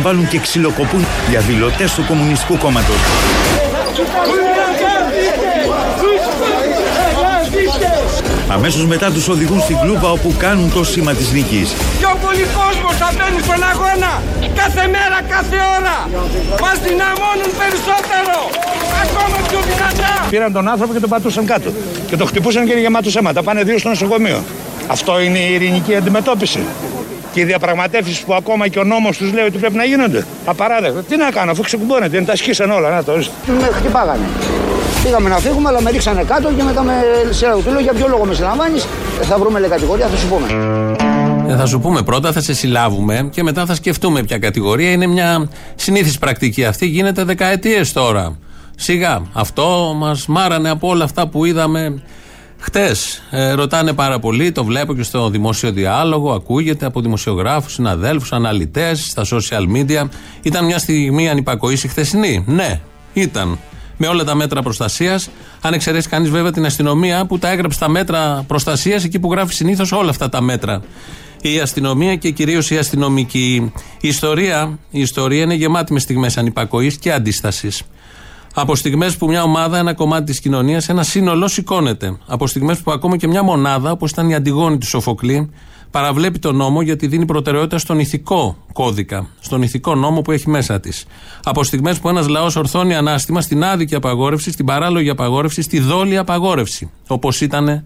αστυνομικοί συλλαμβάνουν και ξυλοκοπούν διαδηλωτές του Κομμουνιστικού Κόμματος. Αμέσως μετά τους οδηγούν στην κλούβα όπου κάνουν το σήμα της νίκης. Πιο πολύ κόσμος θα μπαίνει στον αγώνα. Κάθε μέρα, κάθε ώρα. Μας δυναμώνουν περισσότερο. Ακόμα πιο δυνατά. Πήραν τον άνθρωπο και τον πατούσαν κάτω. Και το χτυπούσαν και είναι γεμάτο αίματα. Πάνε δύο στο νοσοκομείο. Αυτό είναι η ειρηνική αντιμετώπιση. Και οι διαπραγματεύσεις που ακόμα και ο νόμος τους λέει ότι πρέπει να γίνονται. Απαράδεκτο. Τι να κάνω, αφού ξεκουμπώνεται, δεν τα σκίσαν όλα. Να το Με χτυπάγανε. Πήγαμε να φύγουμε, αλλά με ρίξανε κάτω και μετά με σε του λέω για ποιο λόγο με συλλαμβάνεις; Θα βρούμε λέει κατηγορία, θα σου πούμε. Ε, θα σου πούμε πρώτα, θα σε συλλάβουμε και μετά θα σκεφτούμε ποια κατηγορία. Είναι μια συνήθις πρακτική αυτή, γίνεται δεκαετίες τώρα. Σιγά. Αυτό μας μάρανε από όλα αυτά που είδαμε Χτες ε, ρωτάνε πάρα πολύ, το βλέπω και στο δημόσιο διάλογο, ακούγεται από δημοσιογράφους, συναδέλφους, αναλυτές, στα social media. Ήταν μια στιγμή ανυπακοής η χθεσινή. Ναι, ήταν. Με όλα τα μέτρα προστασίας. Αν εξαιρέσει κανείς βέβαια την αστυνομία που τα έγραψε τα μέτρα προστασίας εκεί που γράφει συνήθως όλα αυτά τα μέτρα. Η αστυνομία και κυρίως η αστυνομική. Η ιστορία, η ιστορία είναι γεμάτη με στιγμές ανυπακοής και αντίστασης. Από στιγμές που μια ομάδα, ένα κομμάτι της κοινωνίας, ένα σύνολο σηκώνεται. Από στιγμές που ακόμα και μια μονάδα, όπως ήταν η Αντιγόνη του Σοφοκλή, παραβλέπει τον νόμο γιατί δίνει προτεραιότητα στον ηθικό κώδικα, στον ηθικό νόμο που έχει μέσα της. Από στιγμές που ένας λαός ορθώνει ανάστημα στην άδικη απαγόρευση, στην παράλογη απαγόρευση, στη δόλη απαγόρευση. Όπως ήταν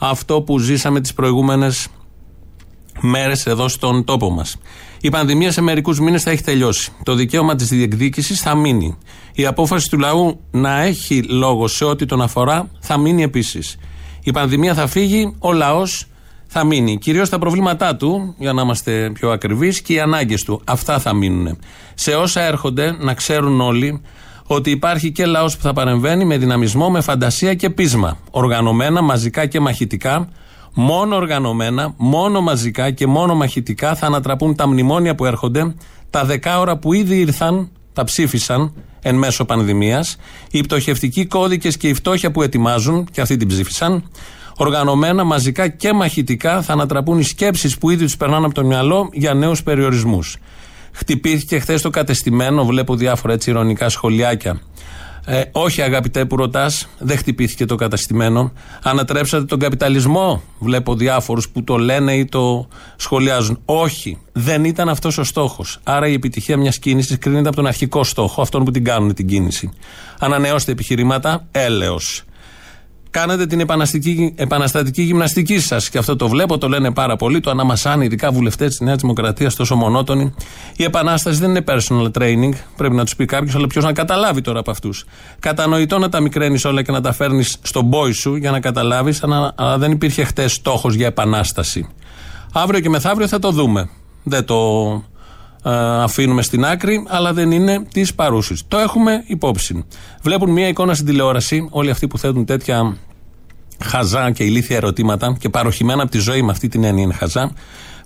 αυτό που ζήσαμε τις προηγούμενες μέρες εδώ στον τόπο μας. Η πανδημία σε μερικούς μήνες θα έχει τελειώσει. Το δικαίωμα της διεκδίκησης θα μείνει. Η απόφαση του λαού να έχει λόγο σε ό,τι τον αφορά θα μείνει επίσης. Η πανδημία θα φύγει, ο λαός θα μείνει. Κυρίως τα προβλήματά του, για να είμαστε πιο ακριβείς, και οι ανάγκες του. Αυτά θα μείνουν. Σε όσα έρχονται, να ξέρουν όλοι ότι υπάρχει και λαός που θα παρεμβαίνει με δυναμισμό, με φαντασία και πείσμα. Οργανωμένα, μαζικά και μαχητικά, Μόνο οργανωμένα, μόνο μαζικά και μόνο μαχητικά θα ανατραπούν τα μνημόνια που έρχονται, τα δεκάωρα που ήδη ήρθαν, τα ψήφισαν εν μέσω πανδημίας, οι πτωχευτικοί κώδικες και η φτώχεια που ετοιμάζουν, και αυτοί την ψήφισαν. Οργανωμένα, μαζικά και μαχητικά θα ανατραπούν οι σκέψεις που ήδη τους περνάνε από το μυαλό για νέους περιορισμούς. Χτυπήθηκε χθες το κατεστημένο, βλέπω διάφορα έτσι ηρωνικά σχολιάκια ε, όχι, αγαπητέ που ρωτάς, δεν χτυπήθηκε το καταστημένο. Ανατρέψατε τον καπιταλισμό. Βλέπω διάφορους που το λένε ή το σχολιάζουν. Όχι, δεν ήταν αυτός ο στόχος. Άρα η επιτυχία μιας κίνησης κρίνεται από τον αρχικό στόχο, αυτόν που την κάνουν την κίνηση. Ανανεώστε επιχειρήματα, έλεος κάνετε την επαναστατική γυμναστική σας. Και αυτό το βλέπω, το λένε πάρα πολύ, το αναμασάνε ειδικά βουλευτές της Νέας Δημοκρατίας τόσο μονότονοι. Η επανάσταση δεν είναι personal training, πρέπει να τους πει κάποιος, αλλά ποιος να καταλάβει τώρα από αυτούς. Κατανοητό να τα μικραίνεις όλα και να τα φέρνεις στον πόη σου για να καταλάβεις, αλλά δεν υπήρχε χτες στόχος για επανάσταση. Αύριο και μεθαύριο θα το δούμε. Δεν το ε, αφήνουμε στην άκρη, αλλά δεν είναι της παρούσης. Το έχουμε υπόψη. Βλέπουν μια εικόνα στην τηλεόραση, όλοι αυτοί που θέτουν τέτοια χαζά και ηλίθια ερωτήματα και παροχημένα από τη ζωή με αυτή την έννοια είναι χαζά.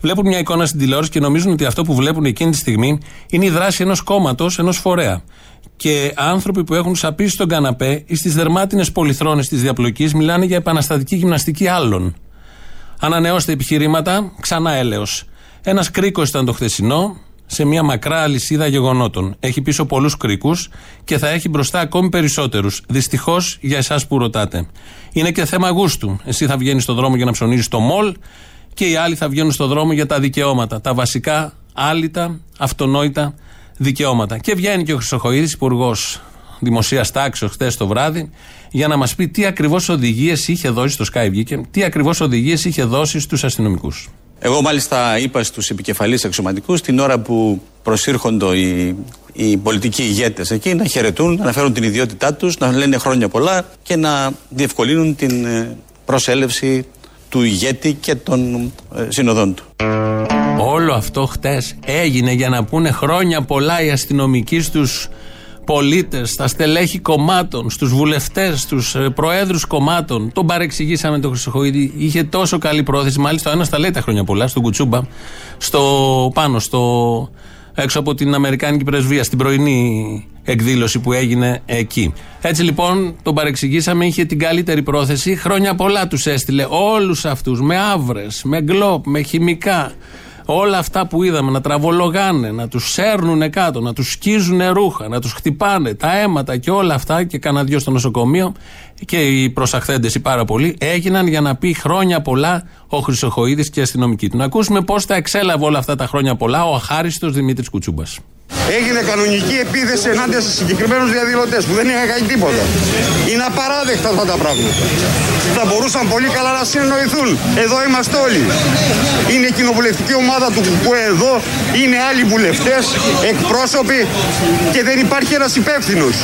Βλέπουν μια εικόνα στην τηλεόραση και νομίζουν ότι αυτό που βλέπουν εκείνη τη στιγμή είναι η δράση ενός κόμματος, ενός φορέα. Και άνθρωποι που έχουν σαπίσει στον καναπέ ή στις δερμάτινες πολυθρόνες της διαπλοκής μιλάνε για επαναστατική γυμναστική άλλων. Ανανεώστε επιχειρήματα, ξανά έλεος. Ένας κρίκος ήταν το χθεσινό, σε μια μακρά αλυσίδα γεγονότων. Έχει πίσω πολλούς κρίκους και θα έχει μπροστά ακόμη περισσότερους. Δυστυχώς για εσάς που ρωτάτε. Είναι και θέμα γούστου. Εσύ θα βγαίνεις στον δρόμο για να ψωνίζεις το μολ και οι άλλοι θα βγαίνουν στον δρόμο για τα δικαιώματα. Τα βασικά, άλυτα, αυτονόητα δικαιώματα. Και βγαίνει και ο Χρυσοχοίδης, υπουργός δημοσίας τάξη, χτε το βράδυ, για να μας πει τι ακριβώς οδηγίες είχε δώσει στο Sky βγήκε, τι ακριβώς οδηγίες είχε δώσει στους αστυνομικούς. Εγώ μάλιστα είπα στους επικεφαλείς αξιωματικούς την ώρα που προσήρχονται οι, οι πολιτικοί ηγέτες εκεί να χαιρετούν, να αναφέρουν την ιδιότητά τους, να λένε χρόνια πολλά και να διευκολύνουν την ε, προσέλευση του ηγέτη και των ε, συνοδών του. Όλο αυτό χτες έγινε για να πούνε χρόνια πολλά οι αστυνομικοί στους πολίτες, στα στελέχη κομμάτων, στους βουλευτές, στους ε, προέδρους κομμάτων. Τον παρεξηγήσαμε τον Χρυσοχοίδη. Είχε τόσο καλή πρόθεση. Μάλιστα, ο ένας τα λέει τα χρόνια πολλά, στον Κουτσούμπα, στο πάνω, στο έξω από την Αμερικάνικη πρεσβεία, στην πρωινή εκδήλωση που έγινε εκεί. Έτσι λοιπόν τον παρεξηγήσαμε, είχε την καλύτερη πρόθεση. Χρόνια πολλά τους έστειλε όλους αυτούς με άβρες, με γκλόπ, με χημικά, Όλα αυτά που είδαμε να τραβολογάνε, να τους σέρνουν κάτω, να τους σκίζουν ρούχα, να τους χτυπάνε τα αίματα και όλα αυτά και κάνα δυο στο νοσοκομείο και οι προσαχθέντες οι πάρα πολλοί έγιναν για να πει χρόνια πολλά ο Χρυσοχοίδης και η αστυνομική του. Να ακούσουμε πώς τα εξέλαβε όλα αυτά τα χρόνια πολλά ο αχάριστος Δημήτρης Κουτσούμπας. Έγινε κανονική επίθεση ενάντια σε συγκεκριμένους διαδηλωτές που δεν είχαν κάνει τίποτα. Είναι απαράδεκτα αυτά τα πράγματα. Θα μπορούσαν πολύ καλά να συνεννοηθούν. Εδώ είμαστε όλοι. Είναι η κοινοβουλευτική ομάδα του ΚΚΕ εδώ, είναι άλλοι βουλευτές, εκπρόσωποι και δεν υπάρχει ένας υπεύθυνος.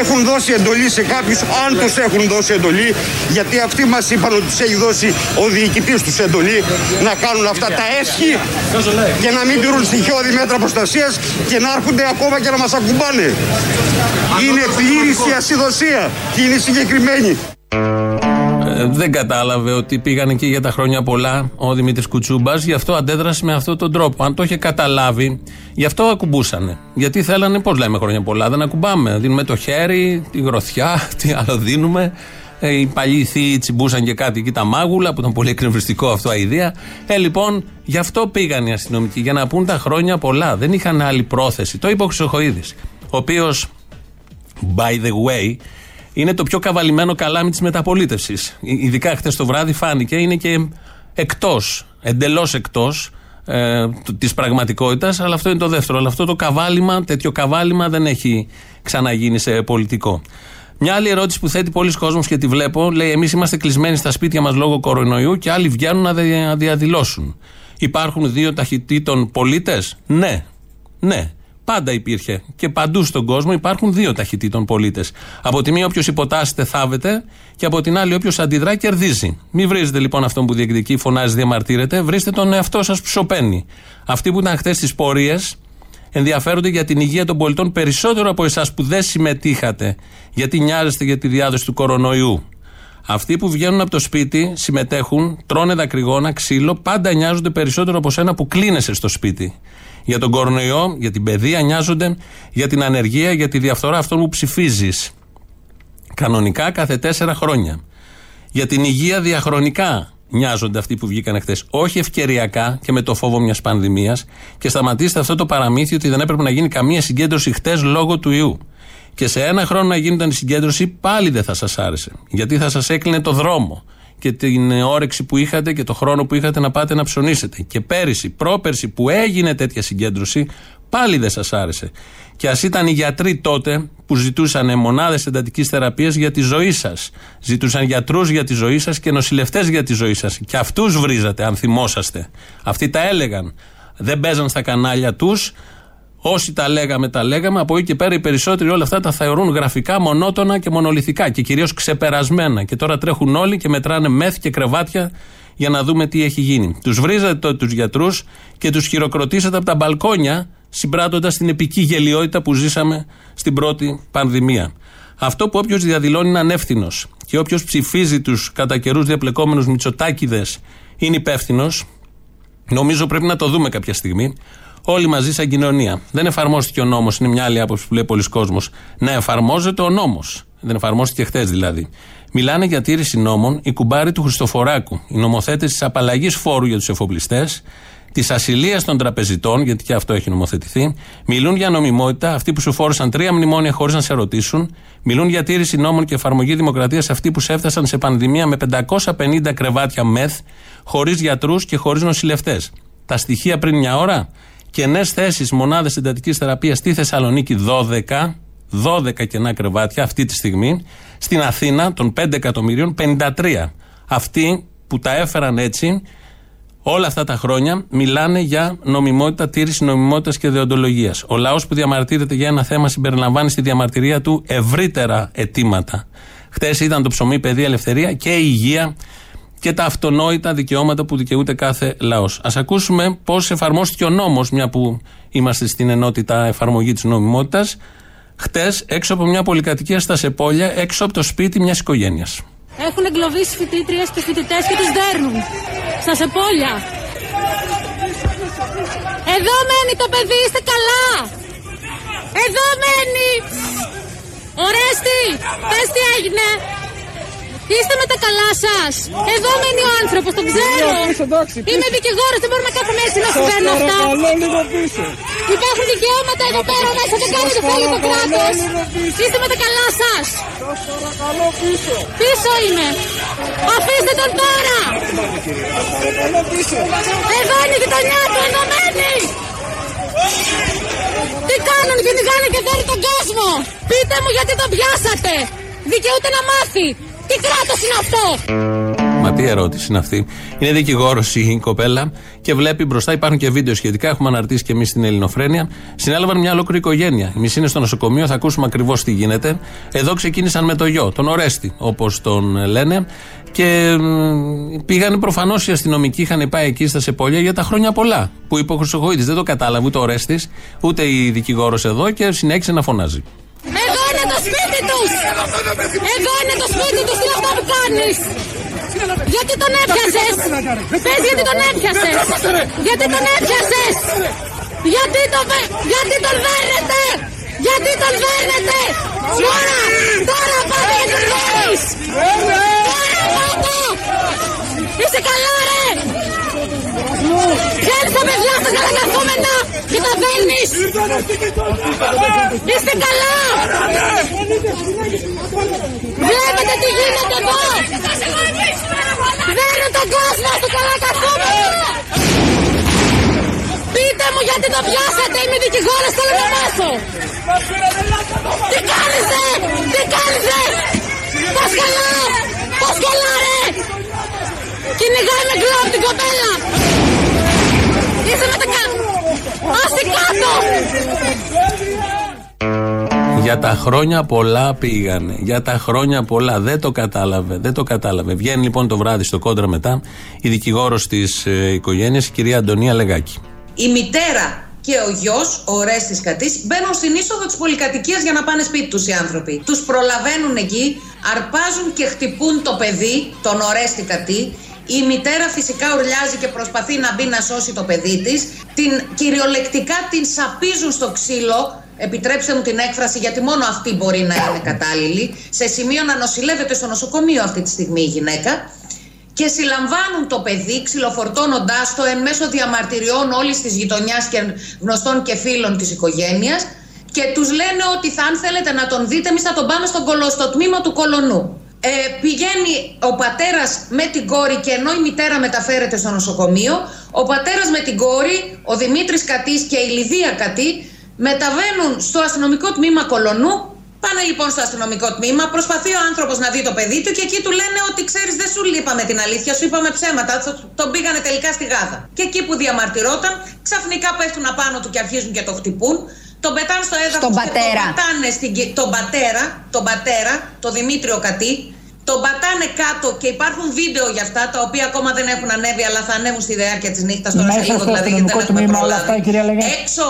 Έχουν δώσει εντολή σε κάποιους, αν τους έχουν δώσει εντολή, γιατί αυτοί μας είπαν ότι τους έχει δώσει ο διοικητής τους εντολή να κάνουν αυτά τα έσχη και να μην τηρούν στοιχειώδη μέτρα προστασίας και να έρχονται ακόμα και να μας ακουμπάνε. Είναι πλήρης η ασυδοσία και είναι συγκεκριμένη. Ε, δεν κατάλαβε ότι πήγαν εκεί για τα χρόνια πολλά ο Δημήτρης Κουτσούμπας, γι' αυτό αντέδρασε με αυτόν τον τρόπο. Αν το είχε καταλάβει, γι' αυτό ακουμπούσανε. Γιατί θέλανε, πώς λέμε χρόνια πολλά, δεν ακουμπάμε. Δίνουμε το χέρι, τη γροθιά, τι άλλο δίνουμε. Ε, οι παλιοί θείοι τσιμπούσαν και κάτι εκεί τα μάγουλα, που ήταν πολύ εκνευριστικό αυτό αηδία. Ε, λοιπόν, γι' αυτό πήγαν οι αστυνομικοί, για να πούν τα χρόνια πολλά. Δεν είχαν άλλη πρόθεση. Το είπε ο Χρυσοχοίδης, ο οποίος, by the way, είναι το πιο καβαλημένο καλάμι της μεταπολίτευσης. Ειδικά χθες το βράδυ φάνηκε, είναι και εκτός, εντελώς εκτός ε, της πραγματικότητας, αλλά αυτό είναι το δεύτερο. Αλλά αυτό το καβάλιμα, τέτοιο καβάλιμα δεν έχει ξαναγίνει σε πολιτικό. Μια άλλη ερώτηση που θέτει πολλοί κόσμος και τη βλέπω, λέει: Εμείς είμαστε κλεισμένοι στα σπίτια μας λόγω κορονοϊού και άλλοι βγαίνουν να διαδηλώσουν. Υπάρχουν δύο ταχυτήτων πολίτες; Ναι. Ναι. Πάντα υπήρχε. Και παντού στον κόσμο υπάρχουν δύο ταχυτήτων πολίτες. Από τη μία, όποιος υποτάσσεται, θάβεται, και από την άλλη, όποιος αντιδρά, κερδίζει. Μην βρίζετε λοιπόν αυτόν που διεκδικεί, φωνάζει, διαμαρτύρεται, βρίστε τον εαυτό σας που σωπαίνει. Αυτοί που ήταν χθες στις πορείες, ενδιαφέρονται για την υγεία των πολιτών περισσότερο από εσάς που δεν συμμετείχατε, γιατί νοιάζεστε για τη διάδοση του κορονοϊού. Αυτοί που βγαίνουν από το σπίτι, συμμετέχουν, τρώνε δακρυγόνα, ξύλο, πάντα νοιάζονται περισσότερο από σένα που κλείνεσαι στο σπίτι. Για τον κορονοϊό, για την παιδεία, νοιάζονται για την ανεργία, για τη διαφθορά αυτών που ψηφίζεις. Κανονικά κάθε τέσσερα χρόνια. Για την υγεία διαχρονικά νοιάζονται αυτοί που βγήκαν χθες. Όχι ευκαιριακά και με το φόβο μιας πανδημίας. Και σταματήστε αυτό το παραμύθι ότι δεν έπρεπε να γίνει καμία συγκέντρωση χτε λόγω του ιού. Και σε ένα χρόνο να γίνονταν η συγκέντρωση, πάλι δεν θα σας άρεσε. Γιατί θα σας έκλεινε το δρόμο και την όρεξη που είχατε και το χρόνο που είχατε να πάτε να ψωνίσετε. Και πέρυσι, πρόπερσι που έγινε τέτοια συγκέντρωση, πάλι δεν σας άρεσε. Και ας ήταν οι γιατροί τότε που ζητούσαν μονάδες εντατικής θεραπείας για τη ζωή σας. Ζητούσαν γιατρούς για τη ζωή σας και νοσηλευτές για τη ζωή σας. Και αυτούς βρίζατε, αν θυμόσαστε. Αυτοί τα έλεγαν. Δεν παίζαν στα κανάλια τους. Όσοι τα λέγαμε, τα λέγαμε. Από εκεί και πέρα οι περισσότεροι όλα αυτά τα θεωρούν γραφικά, μονότονα και μονολυθικά και κυρίως ξεπερασμένα. Και τώρα τρέχουν όλοι και μετράνε μεθ και κρεβάτια για να δούμε τι έχει γίνει. Τους βρίζατε τότε τους γιατρούς και τους χειροκροτήσατε από τα μπαλκόνια συμπράττοντας την επική γελιότητα που ζήσαμε στην πρώτη πανδημία. Αυτό που όποιος διαδηλώνει είναι ανεύθυνος και όποιος ψηφίζει τους κατά καιρούς διαπλεκόμενους μυτσοτάκιδε είναι υπεύθυνος, νομίζω πρέπει να το δούμε κάποια στιγμή. Όλοι μαζί σαν κοινωνία. Δεν εφαρμόστηκε ο νόμος, είναι μια άλλη άποψη που λέει πολλοί κόσμος. Να εφαρμόζεται ο νόμος. Δεν εφαρμόστηκε χθες δηλαδή. Μιλάνε για τήρηση νόμων οι κουμπάροι του Χριστοφοράκου, οι νομοθέτες της απαλλαγής φόρου για τους εφοπλιστές, της ασυλίας των τραπεζιτών, γιατί και αυτό έχει νομοθετηθεί. Μιλούν για νομιμότητα αυτοί που σου φόρησαν τρία μνημόνια χωρίς να σε ρωτήσουν. Μιλούν για τήρηση νόμων και εφαρμογή δημοκρατίας αυτοί που σε έφτασαν σε πανδημία με 550 κρεβάτια μεθ, χωρίς γιατρούς και χωρίς νοσηλευτές. Τα στοιχεία πριν μια ώρα. Κενές θέσεις μονάδες εντατικής θεραπείας στη Θεσσαλονίκη 12. 12 κενά κρεβάτια αυτή τη στιγμή. Στην Αθήνα των 5 εκατομμυρίων 53. Αυτοί που τα έφεραν έτσι Όλα αυτά τα χρόνια μιλάνε για νομιμότητα, τήρησης νομιμότητας και δεοντολογίας. Ο λαός που διαμαρτύρεται για ένα θέμα συμπεριλαμβάνει στη διαμαρτυρία του ευρύτερα αιτήματα. Χθες ήταν το ψωμί, παιδεία, ελευθερία και η υγεία και τα αυτονόητα δικαιώματα που δικαιούται κάθε λαός. Α ακούσουμε πώς εφαρμόστηκε ο νόμος, μια που είμαστε στην ενότητα εφαρμογή της νομιμότητας, χτες έξω από μια πολυκατοικία στα Σεπόλια, έξω από το σπίτι μιας οικογένειας. Έχουν εγκλωβίσει φοιτήτριες και φοιτητές και τους δέρνουν. Στα σεπόλια. Εδώ μένει το παιδί, είστε καλά. Εδώ μένει. Ορέστη, πες τι έγινε. Είστε με τα καλά σας. Εδώ μένει ο άνθρωπος, τον ξέρω. Είμαι δικηγόρο, δεν μπορώ να κάθομαι έτσι να συμβαίνουν αυτά. Υπάρχουν δικαιώματα εδώ πέρα μέσα, δεν κάνει το θέλει το κράτος. Είστε με τα καλά σας. Πίσω είμαι. Αφήστε τον τώρα. Εδώ είναι η γειτονιά του, ενωμένη. Τι κάνουν, κυνηγάνε και δέρνει τον κόσμο. Πείτε μου γιατί τον πιάσατε. Δικαιούται να μάθει. Τι κράτος είναι αυτό; Μα τι ερώτηση είναι αυτή. Είναι δικηγόρος η κοπέλα και βλέπει μπροστά, υπάρχουν και βίντεο σχετικά. Έχουμε αναρτήσει και εμείς στην Ελληνοφρένεια. Συνέλαβαν μια ολόκληρη οικογένεια. Η μισή είναι στο νοσοκομείο, θα ακούσουμε ακριβώς τι γίνεται. Εδώ ξεκίνησαν με το γιο, τον Ορέστη, όπως τον λένε. Και μ, πήγαν προφανώς οι αστυνομικοί, είχαν πάει εκεί στα Σεπόλια για τα χρόνια πολλά. Που είπε ο Χρυσοχοίδης. Δεν το κατάλαβε ούτε ο Ορέστης, ούτε η δικηγόρος εδώ και συνέχισε να φωνάζει. Εδώ είναι το σπίτι τους. Εδώ είναι το σπίτι τους. Τι είναι αυτό που κάνεις. Γιατί τον έπιασες; Πες γιατί τον έπιασες; Γιατί τον έπιασες; Γιατί τον, βε- γιατί τον δέρνετε. Γιατί τον δέρνετε. Τώρα. Τώρα πάτε και τον δέρνεις. Τώρα πάτε. Είσαι καλά ρε. Βγαίνεις τα παιδιά στα καλακαθούμενα και τα δέρνεις. Είστε καλά! Βλέπετε τι γίνεται εδώ! Δέρνω τον κόσμο στο καλά καθόμενο! Πείτε μου γιατί το πιάσατε, είμαι δικηγόρος, θέλω να μάθω! Τι κάνεις ρε! Τι κάνεις ρε! Πώς καλά! Πώς καλά ρε! Κυνηγάει με γκλόπ την κοπέλα! Είσαι με τα κάτω! Άστε κάτω! Για τα χρόνια πολλά πήγανε. Για τα χρόνια πολλά. Δεν το κατάλαβε. Δεν το κατάλαβε. Βγαίνει λοιπόν το βράδυ στο κόντρα μετά η δικηγόρος της ε, οικογένειας, η κυρία Αντωνία Λεγάκη. Η μητέρα και ο γιος, ο Ρέστης Κατής, μπαίνουν στην είσοδο της πολυκατοικίας για να πάνε σπίτι τους οι άνθρωποι. Τους προλαβαίνουν εκεί, αρπάζουν και χτυπούν το παιδί, τον Ορέστη Κατή. Η μητέρα φυσικά ουρλιάζει και προσπαθεί να μπει να σώσει το παιδί της. Την κυριολεκτικά την σαπίζουν στο ξύλο. Επιτρέψτε μου την έκφραση, γιατί μόνο αυτή μπορεί να είναι κατάλληλη. Σε σημείο να νοσηλεύεται στο νοσοκομείο αυτή τη στιγμή η γυναίκα και συλλαμβάνουν το παιδί ξυλοφορτώνοντάς το εν μέσω διαμαρτυριών όλης της γειτονιάς και γνωστών και φίλων της οικογένειας. Και τους λένε ότι θα, αν θέλετε να τον δείτε, εμείς θα τον πάμε στον κολο, στο τμήμα του κολονού. Ε, πηγαίνει ο πατέρας με την κόρη και ενώ η μητέρα μεταφέρεται στο νοσοκομείο, ο πατέρας με την κόρη, ο Δημήτρης Κατής και η Λιδία Κατή, μεταβαίνουν στο αστυνομικό τμήμα κολονού Πάνε λοιπόν στο αστυνομικό τμήμα, προσπαθεί ο άνθρωπος να δει το παιδί του και εκεί του λένε ότι ξέρεις, δεν σου είπαμε την αλήθεια, σου είπαμε ψέματα. το- Τον πήγανε τελικά στη γάδα. Και εκεί που διαμαρτυρόταν, ξαφνικά πέφτουν απάνω του και αρχίζουν και το χτυπούν. Τον πετάνε στο έδαφος Στον και πατέρα. τον πατάνε στην, κε- τον πατέρα, τον πατέρα, τον Δημήτριο Κατή. Τον πατάνε κάτω και υπάρχουν βίντεο για αυτά τα οποία ακόμα δεν έχουν ανέβει αλλά θα ανέβουν στη διάρκεια της νύχτας τώρα Μέσα σε λίγο στο δηλαδή γιατί δεν αστυνομικό έχουμε τμήμα όλα προλάβει. αυτά, κυρία Λεγάκη. Έξω,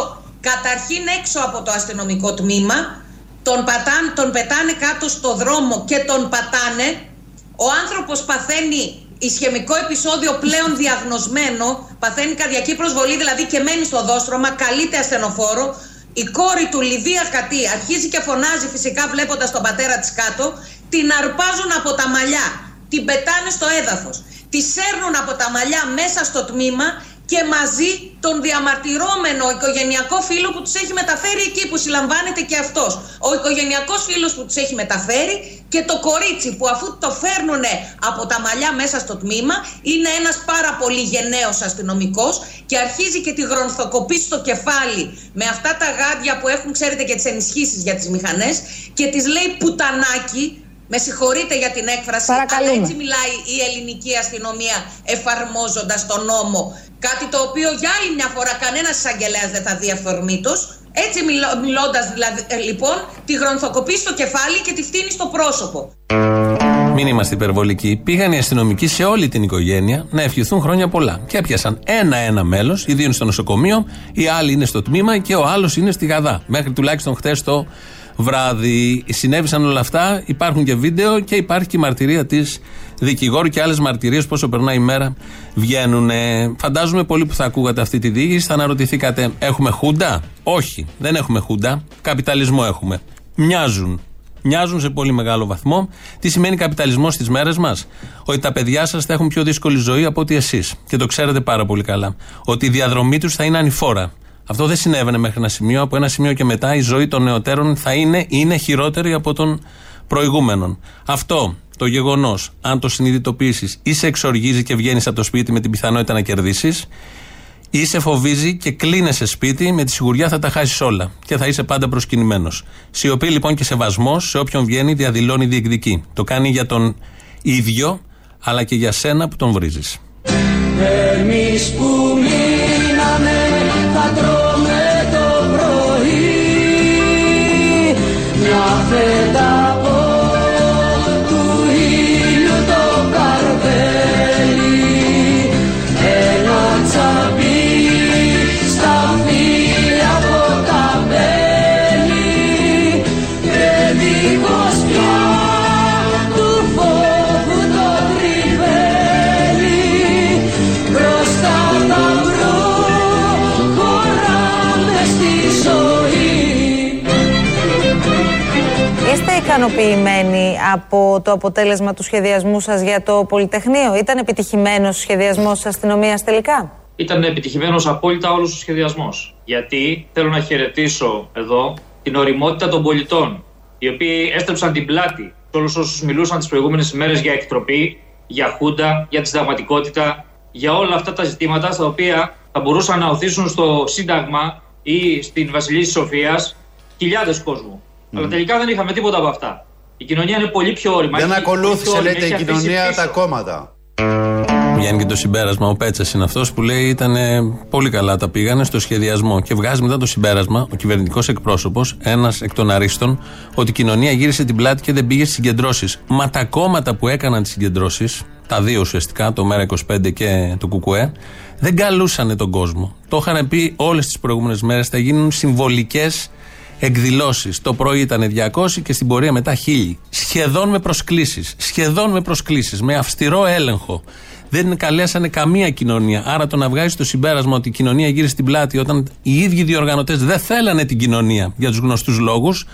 καταρχήν έξω από το αστυνομικό τμήμα, τον, πατάν, τον πετάνε κάτω στο δρόμο και τον πατάνε. Ο άνθρωπος παθαίνει ισχυμικό επεισόδιο πλέον διαγνωσμένο, παθαίνει καρδιακή προσβολή δηλαδή και μένει στο δόστρωμα, καλείται ασθενοφόρο. Η κόρη του Λιδία Κατή αρχίζει και φωνάζει φυσικά βλέποντας τον πατέρα της κάτω, την αρπάζουν από τα μαλλιά, την πετάνε στο έδαφος, τη σέρνουν από τα μαλλιά μέσα στο τμήμα και μαζί τον διαμαρτυρόμενο οικογενειακό φίλο που τους έχει μεταφέρει εκεί που συλλαμβάνεται και αυτός. Ο οικογενειακός φίλος που τους έχει μεταφέρει και το κορίτσι που αφού το φέρνουνε από τα μαλλιά μέσα στο τμήμα είναι ένας πάρα πολύ γενναίος αστυνομικός και αρχίζει και τη γρονθοκοπεί στο κεφάλι με αυτά τα γάντια που έχουν ξέρετε και τις ενισχύσεις για τις μηχανές και της λέει πουτανάκι με συγχωρείτε για την έκφραση, Παρακαλούμε. αλλά έτσι μιλάει η ελληνική αστυνομία εφαρμόζοντας τον νόμο. Κάτι το οποίο για άλλη μια φορά κανένας εισαγγελέας δεν θα δει αυθορμήτως. Έτσι μιλώ, μιλώντας δηλαδή, ε, λοιπόν, τη γρονθοκοπείς στο κεφάλι και τη φτύνει στο πρόσωπο. Μην είμαστε υπερβολικοί. Πήγαν οι αστυνομικοί σε όλη την οικογένεια να ευχηθούν χρόνια πολλά. Και έπιασαν ένα-ένα μέλος, οι δύο είναι στο νοσοκομείο, οι άλλοι είναι στο τμήμα και ο άλλος είναι στη Γαδά. Μέχρι τουλάχιστον χτες το βράδυ. Συνέβησαν όλα αυτά, υπάρχουν και βίντεο και υπάρχει και η μαρτυρία της δικηγόρου και άλλες μαρτυρίες. Πόσο περνάει η μέρα βγαίνουν. Φαντάζομαι πολλοί που θα ακούγατε αυτή τη διοίκηση θα αναρωτηθήκατε, έχουμε χούντα; Όχι, δεν έχουμε χούντα. Καπιταλισμό έχουμε. Μοιάζουν. Μοιάζουν σε πολύ μεγάλο βαθμό. Τι σημαίνει καπιταλισμό στις μέρες μας, Ότι τα παιδιά σας θα έχουν πιο δύσκολη ζωή από ότι εσείς. Και το ξέρετε πάρα πολύ καλά. Ότι η διαδρομή τους θα είναι ανηφόρα. Αυτό δεν συνέβαινε μέχρι ένα σημείο. Από ένα σημείο και μετά η ζωή των νεωτέρων θα είναι, είναι χειρότερη από των προηγούμενων. Αυτό το γεγονός, αν το συνειδητοποιήσεις ή σε εξοργίζει και βγαίνεις από το σπίτι με την πιθανότητα να κερδίσεις, ή σε φοβίζει και κλείνεσαι σπίτι, με τη σιγουριά θα τα χάσεις όλα και θα είσαι πάντα προσκυνημένος. Σιωπή λοιπόν και σεβασμός σε όποιον βγαίνει, διαδηλώνει, διεκδικεί. Το κάνει για τον ίδιο, αλλά και για σένα που τον βρίζεις. Εμείς που μείναμε θα τρώμε το πρωί μια ικανοποιημένοι από το αποτέλεσμα του σχεδιασμού σας για το Πολυτεχνείο; Ήταν επιτυχημένος ο σχεδιασμός της αστυνομίας τελικά; Ήταν επιτυχημένος απόλυτα όλος ο σχεδιασμός. Γιατί θέλω να χαιρετήσω εδώ την οριμότητα των πολιτών, οι οποίοι έστρεψαν την πλάτη σε όλους όσους μιλούσαν τις προηγούμενες ημέρες για εκτροπή, για χούντα, για τη συνταγματικότητα, για όλα αυτά τα ζητήματα στα οποία θα μπορούσαν να οθήσουν στο Σύνταγμα ή στην Βασιλή της Σοφίας χιλιάδες κόσμου. Αλλά τελικά δεν είχαμε τίποτα από αυτά. Η κοινωνία είναι πολύ πιο όρημα. Δεν ακολούθησε, λέτε, η κοινωνία τα κόμματα. Βγαίνει και το συμπέρασμα. Ο Πέτσας είναι αυτός που λέει ήταν πολύ καλά τα πήγανε στο σχεδιασμό. Και βγάζει μετά το συμπέρασμα ο κυβερνητικός εκπρόσωπος, ένας εκ των αρίστων, ότι η κοινωνία γύρισε την πλάτη και δεν πήγε στις συγκεντρώσεις. Μα τα κόμματα που έκαναν τις συγκεντρώσεις, τα δύο ουσιαστικά, το ΜΕΡΑ25 και το ΚΚΕ, δεν καλούσαν τον κόσμο. Το είχαν πει όλες τις προηγούμενες μέρες. Θα γίνουν συμβολικές εκδηλώσεις. Το πρωί ήταν 200 και στην πορεία μετά 1000. Σχεδόν με προσκλήσεις. Σχεδόν με προσκλήσεις. Με αυστηρό έλεγχο. Δεν καλέσανε καμία κοινωνία. Άρα το να βγάζει το συμπέρασμα ότι η κοινωνία γύρισε στην πλάτη όταν οι ίδιοι διοργανωτές δεν θέλανε την κοινωνία για τους γνωστούς λόγους,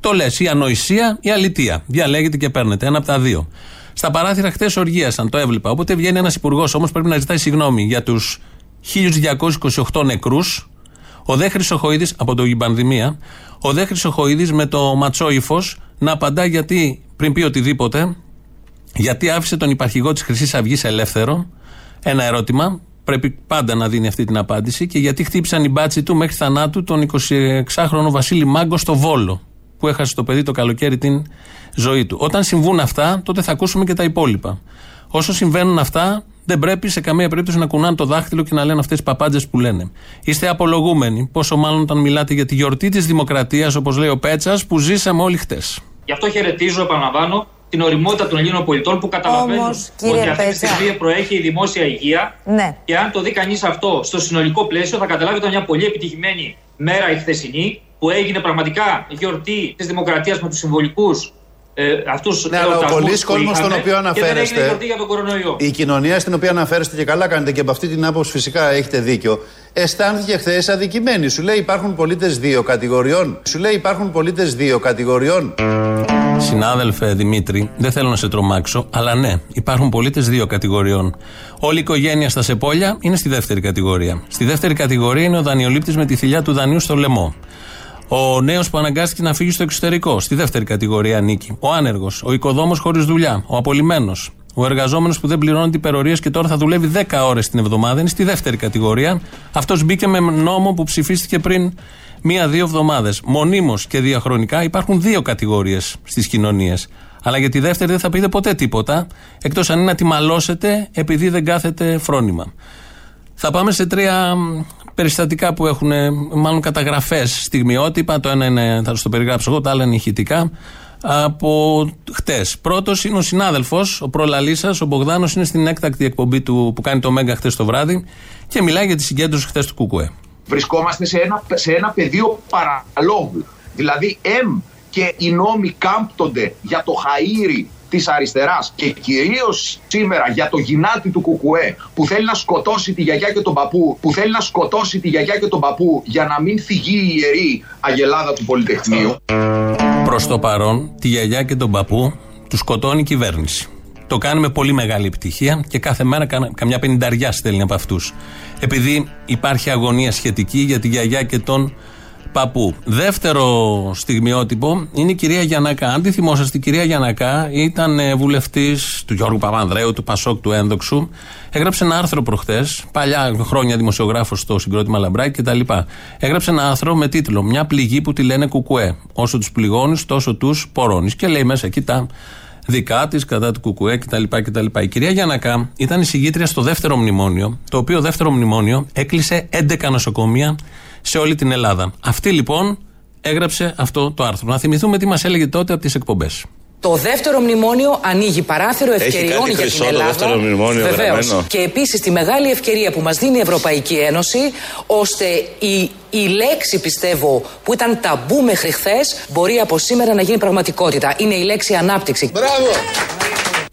το λες η ανοησία ή αλητία. Διαλέγετε και παίρνετε. Ένα από τα δύο. Στα παράθυρα χτες οργίασαν, το έβλεπα. Οπότε βγαίνει ένας υπουργός όμως πρέπει να ζητάει συγγνώμη για τους 1228 νεκρούς ο Δε Χρυσοχοίδης, από το πανδημία, ο Δε Χρυσοχοίδης με το ματσό ύφο να απαντά γιατί, πριν πει οτιδήποτε, γιατί άφησε τον υπαρχηγό της Χρυσής Αυγής ελεύθερο. Ένα ερώτημα. Πρέπει πάντα να δίνει αυτή την απάντηση. Και γιατί χτύπησαν οι μπάτσι του μέχρι θανάτου τον 26χρονο Βασίλη Μάγκο στο Βόλο, που έχασε το παιδί το καλοκαίρι την ζωή του. Όταν συμβούν αυτά, τότε θα ακούσουμε και τα υπόλοιπα. Όσο συμβαίνουν αυτά, δεν πρέπει σε καμία περίπτωση να κουνάνε το δάχτυλο και να λένε αυτές τι παπάντζες που λένε. Είστε απολογούμενοι, πόσο μάλλον όταν μιλάτε για τη γιορτή της Δημοκρατίας, όπως λέει ο Πέτσας, που ζήσαμε όλοι χτες. Γι' αυτό χαιρετίζω, επαναλαμβάνω, την οριμότητα των Ελλήνων πολιτών που καταλαβαίνουν Όμως, ότι αυτή τη στιγμή προέχει η δημόσια υγεία. Ναι. Και αν το δει κανείς αυτό στο συνολικό πλαίσιο, θα καταλάβει ότι ήταν μια πολύ επιτυχημένη μέρα η χθεσινή, που έγινε πραγματικά γιορτή της Δημοκρατίας με τους συμβολικούς ε, αυτούς ναι, αλλά ο πολλή κόσμος στον οποίο αναφέρεστε. για τον κορονοϊό. Η κοινωνία στην οποία αναφέρεστε και καλά κάνετε και από αυτή την άποψη φυσικά έχετε δίκιο. Αισθάνθηκε χθες αδικημένη. Σου λέει υπάρχουν πολίτες δύο κατηγοριών. Σου λέει υπάρχουν πολίτες δύο κατηγοριών. Συνάδελφε Δημήτρη, δεν θέλω να σε τρομάξω, αλλά ναι, υπάρχουν πολίτες δύο κατηγοριών. Όλη η οικογένεια στα Σεπόλια είναι στη δεύτερη κατηγορία. Στη δεύτερη κατηγορία είναι ο δανειολήπτης με τη θηλιά του δανείου στο λαιμό. Ο νέος που αναγκάστηκε να φύγει στο εξωτερικό, στη δεύτερη κατηγορία ανήκει. Ο άνεργος, ο οικοδόμος χωρίς δουλειά, ο απολυμμένο, ο εργαζόμενος που δεν πληρώνει υπερορίες και τώρα θα δουλεύει 10 ώρες την εβδομάδα, είναι στη δεύτερη κατηγορία. Αυτός μπήκε με νόμο που ψηφίστηκε πριν μία-δύο εβδομάδες. Μονίμως και διαχρονικά υπάρχουν δύο κατηγορίες στις κοινωνίες. Αλλά για τη δεύτερη δεν θα πείτε ποτέ τίποτα, εκτός αν είναι να τη μαλώσετε επειδή δεν κάθεται φρόνημα. Θα πάμε σε τρία περιστατικά που έχουν, μάλλον καταγραφές στιγμιότυπα. Το ένα είναι, θα το περιγράψω εγώ, το άλλο είναι ηχητικά. Από χτες. Πρώτος είναι ο συνάδελφος, ο προλαλή σα, ο Μπογδάνος, είναι στην έκτακτη εκπομπή του που κάνει το Μέγκα χτες το βράδυ και μιλάει για τη συγκέντρωση χτες του Κουκουέ. Βρισκόμαστε σε ένα, σε ένα πεδίο παραλόγου. Δηλαδή, εμ και οι νόμοι κάμπτονται για το χαΐρι της αριστεράς και κυρίως σήμερα για το γυνάτι του Κουκουέ που θέλει να σκοτώσει τη γιαγιά και τον παππού που θέλει να σκοτώσει τη γιαγιά και τον παππού για να μην θυγεί η ιερή αγελάδα του Πολυτεχνείου. Προς το παρόν, τη γιαγιά και τον παππού του σκοτώνει η κυβέρνηση. Το κάνει με πολύ μεγάλη επιτυχία και κάθε μέρα κα- καμιά πενηνταριά στέλνει από αυτούς. Επειδή υπάρχει αγωνία σχετική για τη γιαγιά και τον παππού. Δεύτερο στιγμιότυπο είναι η κυρία Γιανακά. Αν τη θυμόσαστε, η κυρία Γιανακά ήταν βουλευτής του Γιώργου Παπανδρέου, του Πασόκ, του Ένδοξου. Έγραψε ένα άρθρο προχθέ, παλιά χρόνια δημοσιογράφος στο συγκρότημα Λαμπράκη κτλ. Έγραψε ένα άρθρο με τίτλο Μια πληγή που τη λένε Κουκουέ. Όσο τους πληγώνεις, τόσο τους πορώνεις. Και λέει μέσα εκεί τα δικά της κατά του Κουκουέ κτλ. κτλ. Η κυρία Γιανακά ήταν εισηγήτρια στο δεύτερο μνημόνιο, το οποίο δεύτερο μνημόνιο έκλεισε 11 νοσοκομεία σε όλη την Ελλάδα. Αυτή λοιπόν έγραψε αυτό το άρθρο. Να θυμηθούμε τι μας έλεγε τότε από τις εκπομπές. Το δεύτερο μνημόνιο ανοίγει παράθυρο Έχει ευκαιριών κάτι για χρυσό την το Ελλάδα. δεύτερο μνημόνιο Βεβαίως. γραμμένο. Και επίσης τη μεγάλη ευκαιρία που μας δίνει η Ευρωπαϊκή Ένωση, ώστε η, η λέξη, πιστεύω, που ήταν ταμπού μέχρι χθες, μπορεί από σήμερα να γίνει πραγματικότητα. Είναι η λέξη ανάπτυξη. Μπράβο!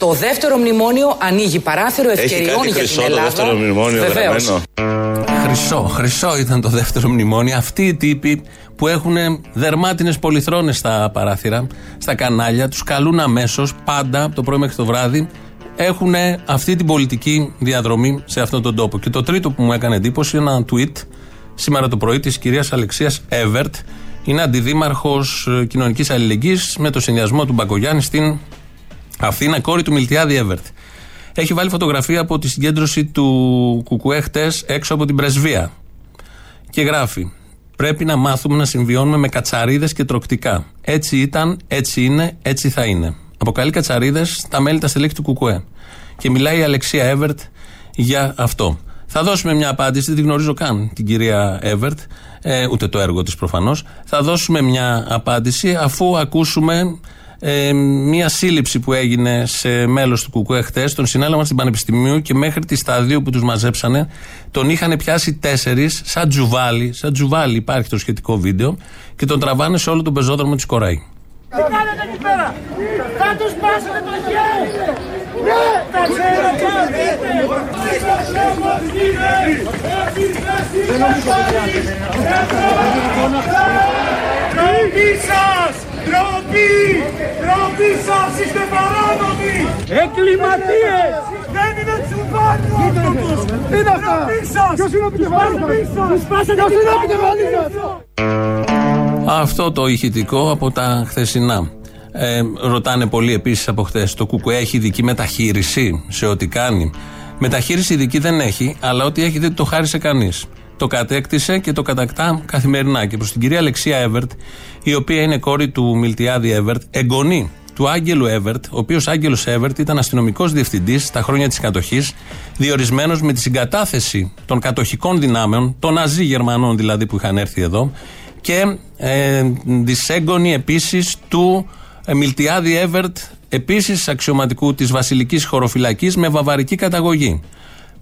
Το δεύτερο μνημόνιο ανοίγει παράθυρο Έχει ευκαιριών κάτι για χρυσό την το Ελλάδα. δεύτερο μνημόνιο Βεβαίως. γραμμένο. Χρυσό, χρυσό ήταν το δεύτερο μνημόνιο. Αυτοί οι τύποι που έχουν δερμάτινες πολυθρόνες στα παράθυρα, στα κανάλια, τους καλούν αμέσως πάντα από το πρωί μέχρι το βράδυ. Έχουν αυτή την πολιτική διαδρομή σε αυτόν τον τόπο. Και το τρίτο που μου έκανε εντύπωση είναι ένα tweet σήμερα το πρωί της κυρίας Αλεξίας Εύερτ. Είναι αντιδήμαρχος κοινωνικής αλληλεγγύης με το συνδυασμό του Μπακογιάννη στην Αθήνα, κόρη του Μιλτιάδη Εύερτ. Έχει βάλει φωτογραφία από τη συγκέντρωση του Κουκουέ χτες έξω από την πρεσβεία. Και γράφει: Πρέπει να μάθουμε να συμβιώνουμε με κατσαρίδες και τροκτικά. Έτσι ήταν, έτσι είναι, έτσι θα είναι. Αποκαλεί κατσαρίδες τα μέλη τα στελέχη του Κουκουέ. Και μιλάει η Αλεξία Εύερτ για αυτό. Θα δώσουμε μια απάντηση, δεν την γνωρίζω καν την κυρία Εύερτ, ε, ούτε το έργο της προφανώς. Θα δώσουμε μια απάντηση αφού ακούσουμε ε, μια σύλληψη που έγινε σε μέλος του ΚΚΕ χτες, τον συνέλαβαν στην Πανεπιστημίου και μέχρι τη σταδίου που τους μαζέψανε τον είχαν πιάσει τέσσερις σαν τζουβάλι, σαν τζουβάλι υπάρχει το σχετικό βίντεο και τον τραβάνε σε όλο τον πεζόδρομο της Κοραή. Τι κάνετε εκεί πέρα! Θα τους πάσετε το χέρι! Ναι! Τα ξέρω Τροπή σας! Τροπή! Τροπή σας! Είστε παράνομοι! Εγκληματίες! Δεν είναι τσουβάλι ο άνθρωπος! Τι είναι αυτά! Ποιος είναι ο επικεφαλής σας! Τους σπάσατε Ποιος είναι ο επικεφαλής σας! Αυτό το ηχητικό από τα χθεσινά. Ε, ρωτάνε πολλοί επίσης από χθες. Το ΚΚΕ έχει ειδική μεταχείριση σε ό,τι κάνει; Μεταχείριση ειδική δεν έχει, αλλά ό,τι έχει δεν το χάρισε κανείς. Το κατέκτησε και το κατακτά καθημερινά. Και προς την κυρία Αλεξία Εύερτ, η οποία είναι κόρη του Μιλτιάδη Εύερτ, εγγονή του Άγγελου Εύερτ, ο οποίος Άγγελος Εύερτ ήταν αστυνομικός διευθυντής στα χρόνια της κατοχής, διορισμένος με τη συγκατάθεση των κατοχικών δυνάμεων, των Ναζί Γερμανών δηλαδή που είχαν έρθει εδώ, και ε, δυσέγγονη επίσης του ε, Μιλτιάδη Εύερτ, επίσης αξιωματικού της Βασιλικής Χωροφυλακής με βαβαρική καταγωγή.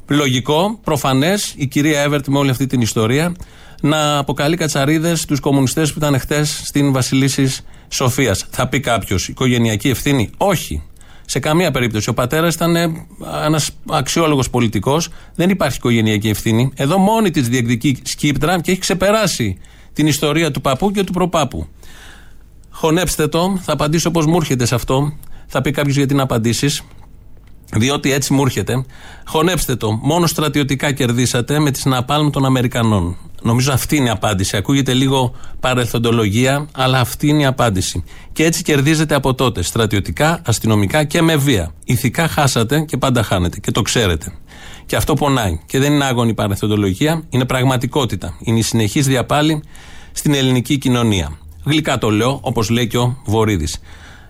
Λογικό, προφανές, η κυρία Εύερτ με όλη αυτή την ιστορία να αποκαλεί κατσαρίδες τους κομμουνιστές που ήταν χτες στην Βασιλίση Σοφίας. Θα πει κάποιος, οικογενειακή ευθύνη; Όχι. Σε καμία περίπτωση. Ο πατέρας ήταν ένας αξιόλογος πολιτικός. Δεν υπάρχει οικογενειακή ευθύνη. Εδώ μόνη της διεκδικεί σκύπτρα και έχει ξεπεράσει την ιστορία του παππού και του προπάπου. Χωνέψτε το, θα απαντήσω όπω μου έρχεται σε αυτό. Θα πει κάποιος γιατί να απαντήσεις. Διότι έτσι μου έρχεται. Χωνέψτε το. Μόνο στρατιωτικά κερδίσατε με τι ναπάλμ των Αμερικανών. Νομίζω αυτή είναι η απάντηση. Ακούγεται λίγο παρελθοντολογία, αλλά αυτή είναι η απάντηση. Και έτσι κερδίζετε από τότε. Στρατιωτικά, αστυνομικά και με βία. Ηθικά χάσατε και πάντα χάνετε. Και το ξέρετε. Και αυτό πονάει. Και δεν είναι άγωνη παρελθοντολογία, είναι πραγματικότητα. Είναι η συνεχής διαπάλη στην ελληνική κοινωνία. Γλυκά το λέω, όπως λέει και ο Βορύδης.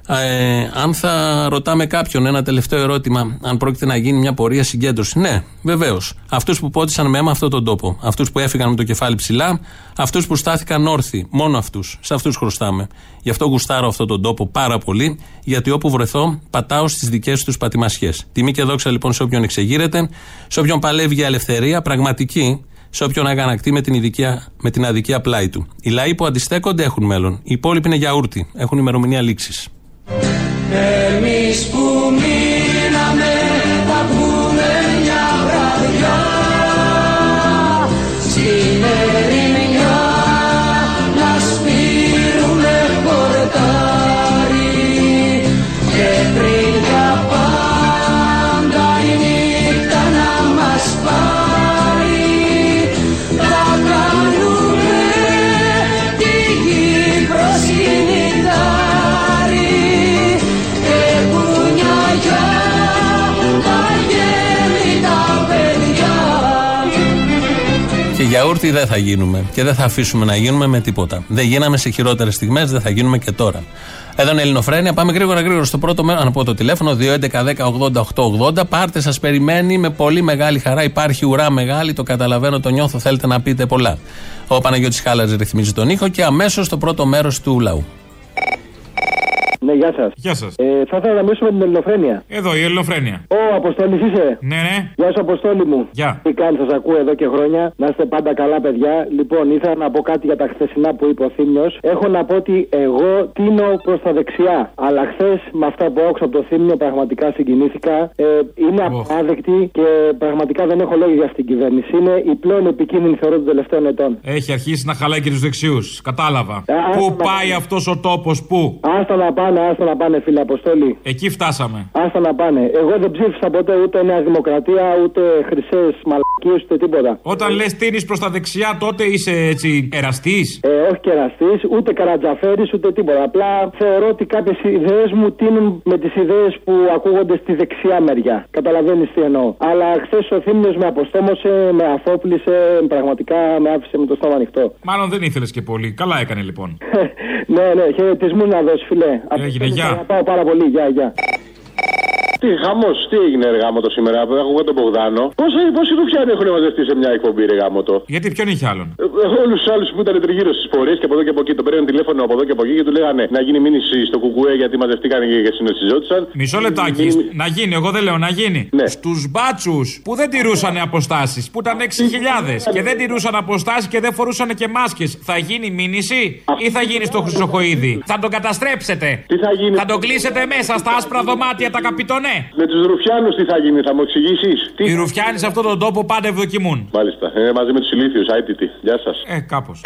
Ε, αν θα ρωτάμε κάποιον ένα τελευταίο ερώτημα, αν πρόκειται να γίνει μια πορεία συγκέντρωση. Ναι, βεβαίως. Αυτούς που πότισαν με αίμα αυτόν τον τόπο. Αυτούς που έφυγαν με το κεφάλι ψηλά. Αυτούς που στάθηκαν όρθιοι. Μόνο αυτούς. Σε αυτούς χρωστάμε. Γι' αυτό γουστάρω αυτόν τον τόπο πάρα πολύ, γιατί όπου βρεθώ, πατάω στις δικές τους πατημασιές. Τιμή και δόξα λοιπόν σε όποιον εξεγείρεται, σε όποιον παλεύει για ελευθερία, πραγματική, σε όποιον αγανακτεί με την, ειδικία, με την αδικία πλάι του. Οι λαοί που αντιστέκονται έχουν μέλλον. Οι υπόλοιποι είναι γιαούρτι. Έχουν ημερομηνία λήξης. Εμείς που μείναμε γιαούρτι δεν θα γίνουμε. Και δεν θα αφήσουμε να γίνουμε με τίποτα. Δεν γίναμε σε χειρότερες στιγμές, δεν θα γίνουμε και τώρα. Εδώ είναι Ελληνοφρένια. Πάμε γρήγορα γρήγορα στο πρώτο μέρος. Να πω το τηλέφωνο 2.11.10.80.880. Πάρτε, σας περιμένει με πολύ μεγάλη χαρά. Υπάρχει ουρά μεγάλη, το καταλαβαίνω, το νιώθω. Θέλετε να πείτε πολλά. Ο Παναγιώτης Χάλας ρυθμίζει τον ήχο και αμέσως το πρώτο μέρος του λαού. Ναι, γεια σας. Γεια σας. Ε, θα ήθελα να μιλήσουμε με την Ελληνοφρένεια. Εδώ η Ελληνοφρένεια. Ω, Αποστόλης είσαι. Ναι, ναι. Γεια σου, Αποστόλη μου. Γεια. Τι κάνεις, σας ακούω εδώ και χρόνια. Να είστε πάντα καλά, παιδιά. Λοιπόν, ήθελα να πω κάτι για τα χθεσινά που είπε ο Θήμιος. Έχω να πω ότι εγώ τίνω προς τα δεξιά. Αλλά χθες με αυτά που άκουσα από το Θήμιο πραγματικά συγκινήθηκα. Ε, είναι απάδεκτη και πραγματικά δεν έχω λόγια για αυτήν την κυβέρνηση. Είναι η πλέον επικίνδυνη θεωρώ των τελευταίων ετών. Έχει αρχίσει να χαλάει και τους δεξιούς. Κατάλαβα. Α, πού άστα να πάει πάνε. αυτός ο τόπος, πού; Άστα να πάνε, άστα να πάνε, φίλε Αποστόλη. Εκεί φτάσαμε. Άστα να πάνε. Εγώ δεν ψήφισα ποτέ ούτε Νέα Δημοκρατία, ούτε χρυσές μαλακίες, ούτε τίποτα. Όταν λες τίνεις προς τα δεξιά, τότε είσαι έτσι εραστής. Ε, όχι κεραστή, ούτε καρατζαφέρης, ούτε τίποτα. Απλά θεωρώ ότι κάποιες ιδέες μου τίνουν με τις ιδέες που ακούγονται στη δεξιά μεριά. Καταλαβαίνεις τι εννοώ. Αλλά χθες ο Θήμιος με αποστόμωσε, με αφόπλησε, πραγματικά με άφησε με το στόμα ανοιχτό. Μάλλον δεν ήθελες και πολύ. Καλά έκανε λοιπόν. ναι, ναι, χαιρετισμούς να δώσεις, φιλέ. Έγινε, γεια. Θα πάω πάρα πολύ, γεια, γεια. Τι χαμό, τι έγινε ρε γάμο το σήμερα, που έχω εγώ τον Μπογδάνο. Πόσα, πόσοι ρουφιάνοι έχουν μαζευτεί σε μια εκπομπή ρε γάμο το. Γιατί ποιον είχε άλλον; Όλους τους άλλους που ήταν τριγύρω στις πορείες και από εδώ και από εκεί. Τον παίρνουν τηλέφωνο από εδώ και από εκεί και του λέγανε να γίνει μήνυση στο κουκουέ γιατί μαζευτήκαν και συνοστιζόντουσαν. Μισό λεπτάκι. Να γίνει, εγώ δεν λέω να γίνει. Ναι. Στους μπάτσους που δεν τηρούσαν αποστάσεις, που ήταν 6.000 και δεν τηρούσαν αποστάσεις και δεν φορούσαν και μάσκες, θα γίνει μήνυση ή θα γίνει στο Χρυσοχοίδη; Θα τον καταστρέψετε. Τι θα γίνει; Θα τον κλείσετε μέσα στα άσπρα δωμάτια τα καπιτονέ. Με τους ρουφιάνους τι θα γίνει, θα μου εξηγήσεις; Οι ρουφιάνοι σε αυτόν τον τόπο πάντα ευδοκιμούν. Μάλιστα, ε, μαζί με τους ηλίθιους, άιτητη. Γεια σας. Ε, κάπως.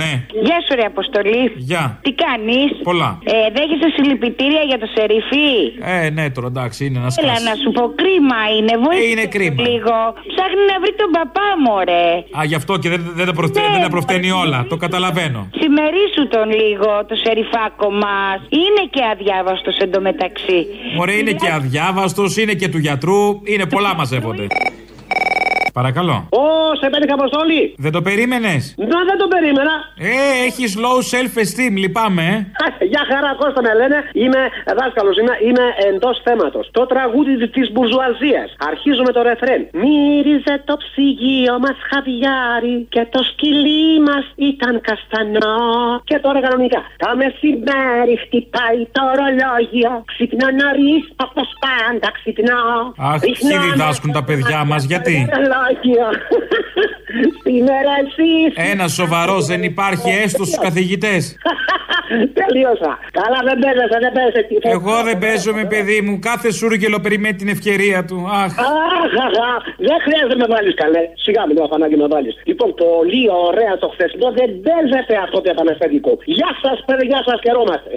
Ναι. Γεια σου, ρε Αποστολή. Γεια. Τι κάνεις; Πολλά. Ε, δέχεσαι συλληπιτήρια για το σεριφί; Ε, ναι, τώρα εντάξει, είναι ένας Έλα σκάσι. να σου πω, κρίμα είναι. Βοήθησε Ε, είναι κρίμα. λίγο. Ψάχνει να βρει τον παπά μου, ρε. Α, γι' αυτό και δεν, δεν, τα, προφτε- Ναι, δεν τα προφταίνει όλα. Το καταλαβαίνω. Σημερίσου τον λίγο, το σεριφάκο μας. Είναι και αδιάβαστος εντωμεταξύ. Μωρέ, είναι και αδιάβαστος, είναι και του γιατρού, είναι πολλά μαζεύονται. Παρακαλώ. Ω, σε πέτυχα αποστολή. Δεν το περίμενες; Να, δεν το περίμενα. Ε, έχεις low self-esteem, λυπάμαι. ε. Γεια χαρά, Κώστα με λένε. Είμαι δάσκαλος, είμαι, είμαι εντός θέματος. Το τραγούδι της μπουρζουαζίας. Αρχίζουμε το ρεφρέν. Μύριζε το ψυγείο μας χαβιάρι και το σκυλί μας ήταν καστανό. Και τώρα κανονικά. Το μεσημέρι χτυπάει το ρολόγιο. Ξυπνώ νωρίς, όπως πάντα ξυπνώ. Αχ, Ρίχνω ποιοι διδάσκουν τα παιδιά μας, γιατί; Ρολόγιο. Σήμερα εσείς Ένα σοβαρός δεν υπάρχει έστω στους καθηγητές. Τελείωσα. Καλά, δεν παίζεσαι, δεν παίζεσαι. Εγώ δεν παίζω με παιδί μου. Κάθε σούργελο περιμένει την ευκαιρία του. Αχ. Αχ, αχ, αχ. δεν χρειάζεται να με βάλεις καλέ. Σιγά με το αφανάκι να βάλεις. Λοιπόν, πολύ ωραία το χθεσινό δεν παίζεται αυτό το επαναστατικό. Γεια σας, παιδιά, σας χαιρόμαστε.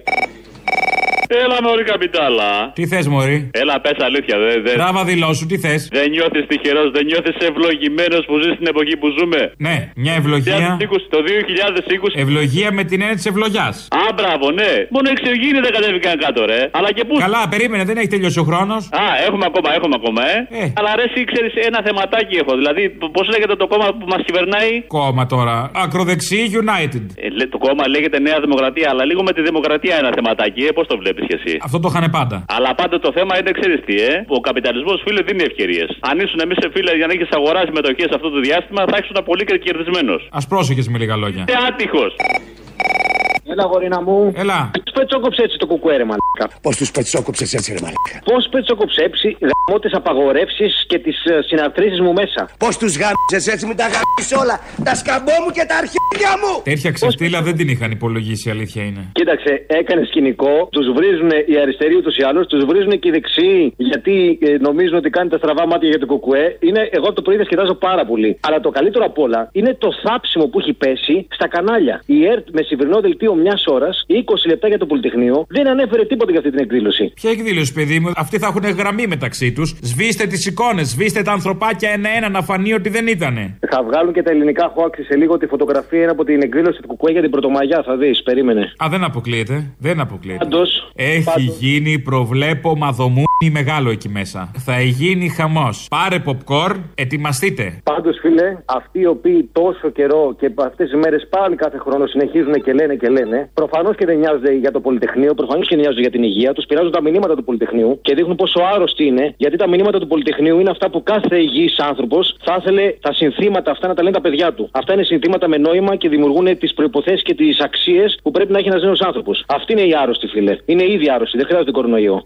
Έλα, Μωρή Καπιτάλα. Τι θες, Μωρή; Έλα, πες αλήθεια. Δεν, δεν, Τράβα δηλώσου, τι θες; δεν νιώθεις τυχερός, δεν νιώθεις ευλογημένος που ζεις στην εποχή που ζούμε; Ναι, μια ευλογία. 2020, το 2020. Ευλογία με την έννοια της ευλογιάς. Α, μπράβο, ναι. Μόνο εξωγήινοι δεν κατέβηκαν κάτω, ρε. Αλλά και πού. Καλά, περίμενε, δεν έχει τελειώσει ο χρόνος. Α, έχουμε ακόμα, έχουμε ακόμα, ε. Αλλά ρε, εσύ ξέρεις ένα θεματάκι έχω. Δηλαδή, πώς λέγεται το κόμμα που μας κυβερνάει; Κόμμα τώρα. Ακροδεξί United. Ε, λέ- το κόμμα λέγεται Νέα Δημοκρατία, αλλά λίγο με τη δημοκρατία ένα θεματάκι, ε. Πώς το βλέπεις; Κι εσύ. Αυτό το είχαν πάντα. Αλλά πάντα το θέμα είναι, ξέρεις τι, ε. Ο καπιταλισμός, φίλε, δίνει ευκαιρίες. Αν ήσουν εμείς, φίλε, για να έχεις αγοράσει μετοχές αυτό το διάστημα, θα ήσουν πολύ κερδισμένος. Α πρόσεχες με λίγα λόγια. Είσαι άτυχος. Έλα, γορίνα μου. Έλα. Του πετσόκοψε έτσι το κουκουέρε, μαλάκα; Πώς τους πετσόκοψες έτσι, ρε μαλάκα; Πώς πετσόκοψε έτσι γαμώ τις απαγορεύσεις και τις συναρτήσει μου μέσα; Πώς τους γάμισες έτσι με τα γάμισες όλα; Τα σκαμπό μου και τα αρχίδια μου. Τέτοια ξεφτύλα δεν την είχαν υπολογίσει, η αλήθεια είναι. Κοίταξε, έκανες σκηνικό, τους βρίζουν οι αριστεροί ούτως ή άλλως, τους βρίζουν και οι δεξιοί γιατί ε, νομίζουν ότι κάνει τα στραβά μάτια για το κουκουέ. Είναι, εγώ το πρωί διασκεδάζω πάρα πολύ. Αλλά το καλύτερο απ' όλα είναι το θάψιμο που έχει πέσει στα κανάλια. Η ΕΡΤ με σημερινό δελτίο μιας ώρας, 20 λεπτά για το Πολυτεχνείο, δεν ανέφερε τίποτα για αυτή την εκδήλωση. Ποια εκδήλωση, παιδί μου, αυτοί θα έχουν γραμμή μεταξύ τους. Σβήστε τις εικόνες, σβήστε τα ανθρωπάκια ένα-ένα να φανεί ότι δεν ήτανε. Θα βγάλουν και τα ελληνικά χώαξη σε λίγο τη φωτογραφία είναι από την εκδήλωση του Κουκουέ για την Πρωτομαγιά. Θα δεις, περίμενε. Α, δεν αποκλείεται. Δεν αποκλείεται. Πάντως, Έχει πάντως. γίνει προβλέπωμα δομού γίνει μεγάλο εκεί μέσα. Θα γίνει χαμός. Πάρε popcorn, ετοιμαστείτε. Πάντως, φίλε, αυτοί οι οποίοι τόσο καιρό και αυτές τις μέρες πάλι κάθε χρόνο συνεχίζουν και λένε και λένε, προφανώς και δεν νοιάζονται για το Πολυτεχνείο, προφανώς και νοιάζονται για την υγεία τους, πειράζουν τα μηνύματα του Πολυτεχνείου και δείχνουν πόσο άρρωστοι είναι, γιατί τα μηνύματα του Πολυτεχνείου είναι αυτά που κάθε υγιής άνθρωπος θα ήθελε τα συνθήματα αυτά να τα λένε τα παιδιά του. Αυτά είναι συνθήματα με νόημα και δημιουργούν τις προποθέσει και τις αξίες που πρέπει να έχει ένας νέος άνθρωπος. Αυτή είναι η άρρωστη, φίλε. Είναι ήδη άρρωστη, δεν χρειάζεται κορονοϊό.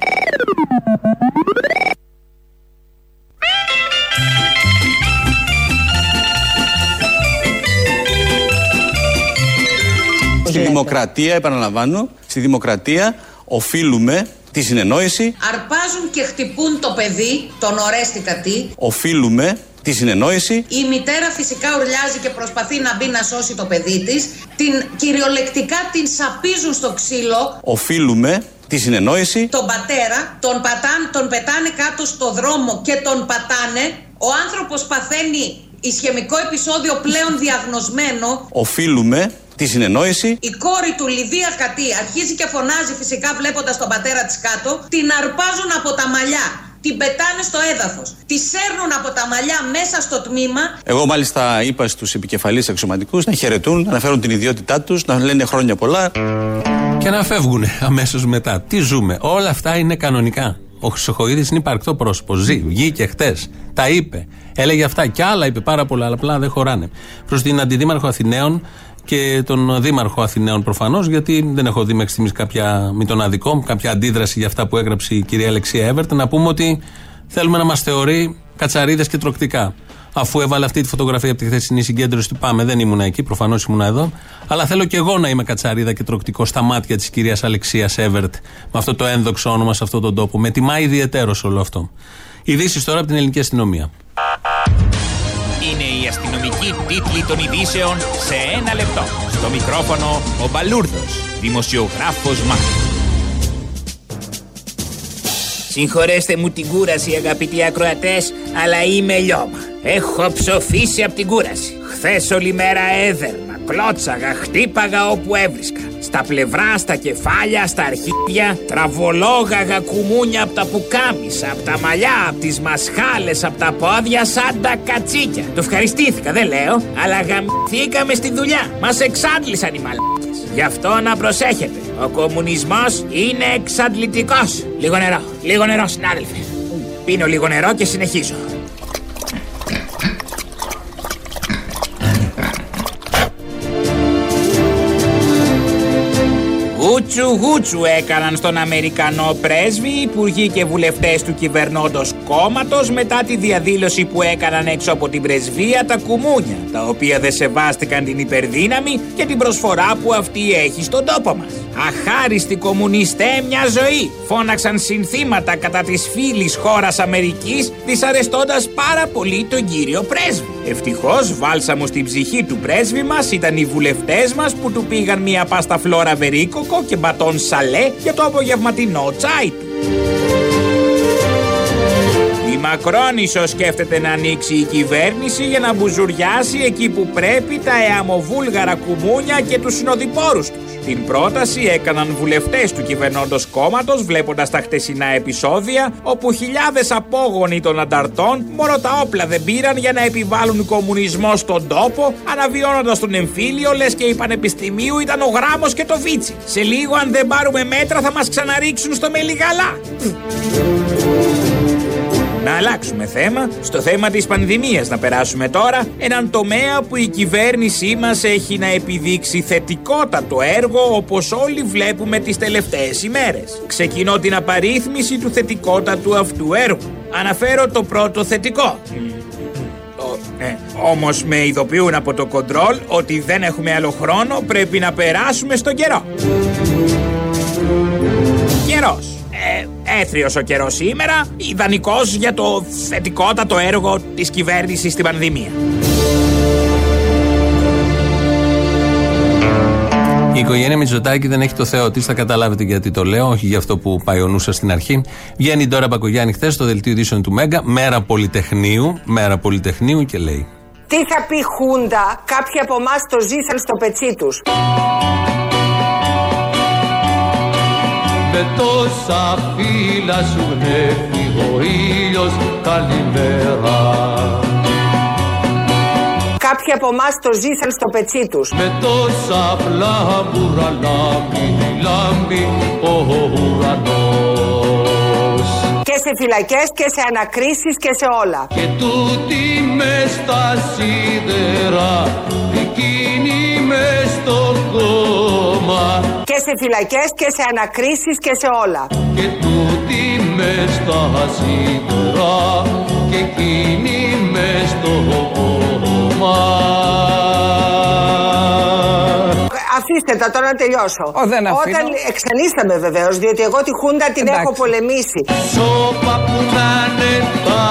Στη δημοκρατία, επαναλαμβάνω, στη δημοκρατία οφείλουμε τη συνεννόηση, Αρπάζουν και χτυπούν το παιδί, τον ορέστηκα τι. οφείλουμε τη συνεννόηση, Η μητέρα φυσικά ουρλιάζει και προσπαθεί να μπει να σώσει το παιδί της. Την κυριολεκτικά την σαπίζουν στο ξύλο. οφείλουμε τη συνεννόηση, Τον πατέρα, τον, πατάν, τον πετάνε κάτω στο δρόμο και τον πατάνε. Ο άνθρωπος παθαίνει ισχυμικό επεισόδιο πλέον διαγνωσμένο. οφείλουμε τη συνεννόηση, Η κόρη του Λιδία Κατή αρχίζει και φωνάζει φυσικά βλέποντας τον πατέρα της κάτω. Την αρπάζουν από τα μαλλιά. Την πετάνε στο έδαφος. Τη σέρνουν από τα μαλλιά μέσα στο τμήμα. Εγώ μάλιστα είπα στους επικεφαλείς αξιωματικούς να χαιρετούν, να αναφέρουν την ιδιότητά τους, να λένε χρόνια πολλά. Και να φεύγουν αμέσως μετά. Τι ζούμε. Όλα αυτά είναι κανονικά. Ο Χρυσοχοίδης είναι υπαρκτό πρόσωπο. Ζει, βγήκε χτες. Τα είπε. Έλεγε αυτά και άλλα είπε πάρα πολλά, αλλά απλά δεν χωράνε. Προς την Αντιδήμαρχο Αθηναίων και τον Δήμαρχο Αθηναίων προφανώς, γιατί δεν έχω δει μέχρι στιγμής κάποια, μη τον αδικό, κάποια αντίδραση για αυτά που έγραψε η κυρία Αλεξία Εύερτ, να πούμε ότι θέλουμε να μας θεωρεί κατσαρίδες και τροκτικά. Αφού έβαλε αυτή τη φωτογραφία από τη χθεσινή συγκέντρωση του Πάμε, δεν ήμουν εκεί, προφανώς ήμουν εδώ. Αλλά θέλω και εγώ να είμαι κατσαρίδα και τροκτικό στα μάτια της κυρίας Αλεξίας Εύερτ, με αυτό το ένδοξο όνομα σε αυτόν τον τόπο. Με τιμά ιδιαίτερο όλο αυτό. Ειδήσεις τώρα από την ελληνική αστυνομία. Είναι η αστυνομική τίτλη των ειδήσεων σε ένα λεπτό. Στο μικρόφωνο ο Μπαλούρδος, δημοσιογράφος Μάρκος. Συγχωρέστε μου την κούραση αγαπητοί ακροατές, αλλά είμαι λιώμα. Έχω ψοφήσει από την κούραση. Χθες όλη μέρα έδερνα, κλώτσαγα, χτύπαγα όπου έβρισκα. Στα πλευρά, στα κεφάλια, στα αρχίδια, τραβολόγαγα κουμούνια από τα πουκάμισα, από τα μαλλιά, από τις μασχάλες, από τα πόδια σαν τα κατσίκια. Το ευχαριστήθηκα, δεν λέω, αλλά γαμηθήκαμε στη δουλειά. Μας εξάντλησαν οι μαλάκες. Γι' αυτό να προσέχετε. Ο κομμουνισμός είναι εξαντλητικός. Λίγο νερό, λίγο νερό συνάδελφε. Πίνω λίγο νερό και συνεχίζω. Γούτσου γούτσου έκαναν στον Αμερικανό πρέσβη, υπουργοί και βουλευτές του κυβερνώντος κόμματος μετά τη διαδήλωση που έκαναν έξω από την πρεσβεία τα κουμούνια, τα οποία δεν σεβάστηκαν την υπερδύναμη και την προσφορά που αυτή έχει στον τόπο μας. Αχάριστοι κομμουνιστέ μια ζωή, φώναξαν συνθήματα κατά της φίλης χώρας Αμερικής, δυσαρεστώντας πάρα πολύ τον κύριο πρέσβη. Ευτυχώς βάλσαμος στην ψυχή του πρέσβη μας ήταν οι βουλευτές μας που του πήγαν μια πάστα φλόρα βερίκοκο και μπατόν σαλέ για το απογευματινό τσάι του. Η Μακρόν ίσως σκέφτεται να ανοίξει η κυβέρνηση για να μπουζουριάσει εκεί που πρέπει τα εαμοβούλγαρα κουμούνια και τους συνοδοιπόρους τους. Την πρόταση έκαναν βουλευτές του κυβερνώντος κόμματος βλέποντας τα χτεσινά επεισόδια όπου χιλιάδες απόγονοι των ανταρτών μόνο τα όπλα δεν πήραν για να επιβάλλουν κομμουνισμό στον τόπο αναβιώνοντας τον εμφύλιο λες και η Πανεπιστημίου ήταν ο Γράμμος και το Βίτσι. Σε λίγο αν δεν πάρουμε μέτρα θα μας ξαναρίξουν στο μελιγαλά. Να αλλάξουμε θέμα, στο θέμα της πανδημίας να περάσουμε τώρα, έναν τομέα που η κυβέρνησή μας έχει να επιδείξει θετικότατο έργο όπως όλοι βλέπουμε τις τελευταίες ημέρες. Ξεκινώ την απαρίθμηση του θετικότατου αυτού έργου. Αναφέρω το πρώτο θετικό. Ε, όμως με ειδοποιούν από το κοντρόλ ότι δεν έχουμε άλλο χρόνο, πρέπει να περάσουμε στον καιρό. Καιρός. Ε, έθριος ο καιρός σήμερα, ιδανικός για το θετικότατο έργο της κυβέρνησης στην πανδημία. Η οικογένεια Μητσοτάκη δεν έχει το Θεό της, θα καταλάβετε γιατί το λέω, όχι για αυτό που πάει ο νου σας στην αρχή. Βγαίνει η Ντόρα Μπακογιάννη χθες στο δελτίο ειδήσεων του Μέγκα, μέρα Πολυτεχνείου, μέρα Πολυτεχνείου και λέει. Τι θα πει Χούντα, κάποιοι από εμάς το ζήσαν στο πετσί τους. Με τόσα φύλλα σου γνέφει ο ήλιος καλημέρα Κάποιοι από εμάς το ζήσαν στο πετσί τους. Με τόσα πλάμπουρα λάμπει, λάμπει ο ουρανός Και σε φυλακές και σε ανακρίσεις και σε όλα. Και τούτη μες στα σίδερα, εκείνη με στο κόμμα Και σε φυλακές και σε ανακρίσεις και σε όλα. Και τούτη με στα σίδερα, και εκείνη με στο κόμμα Αφήστε τα τώρα να τελειώσω. δεν αφήνω. Όταν εξανίσταμε βεβαίως, διότι εγώ τη Χούντα την Εντάξει. έχω πολεμήσει. Σώπα που να είναι τα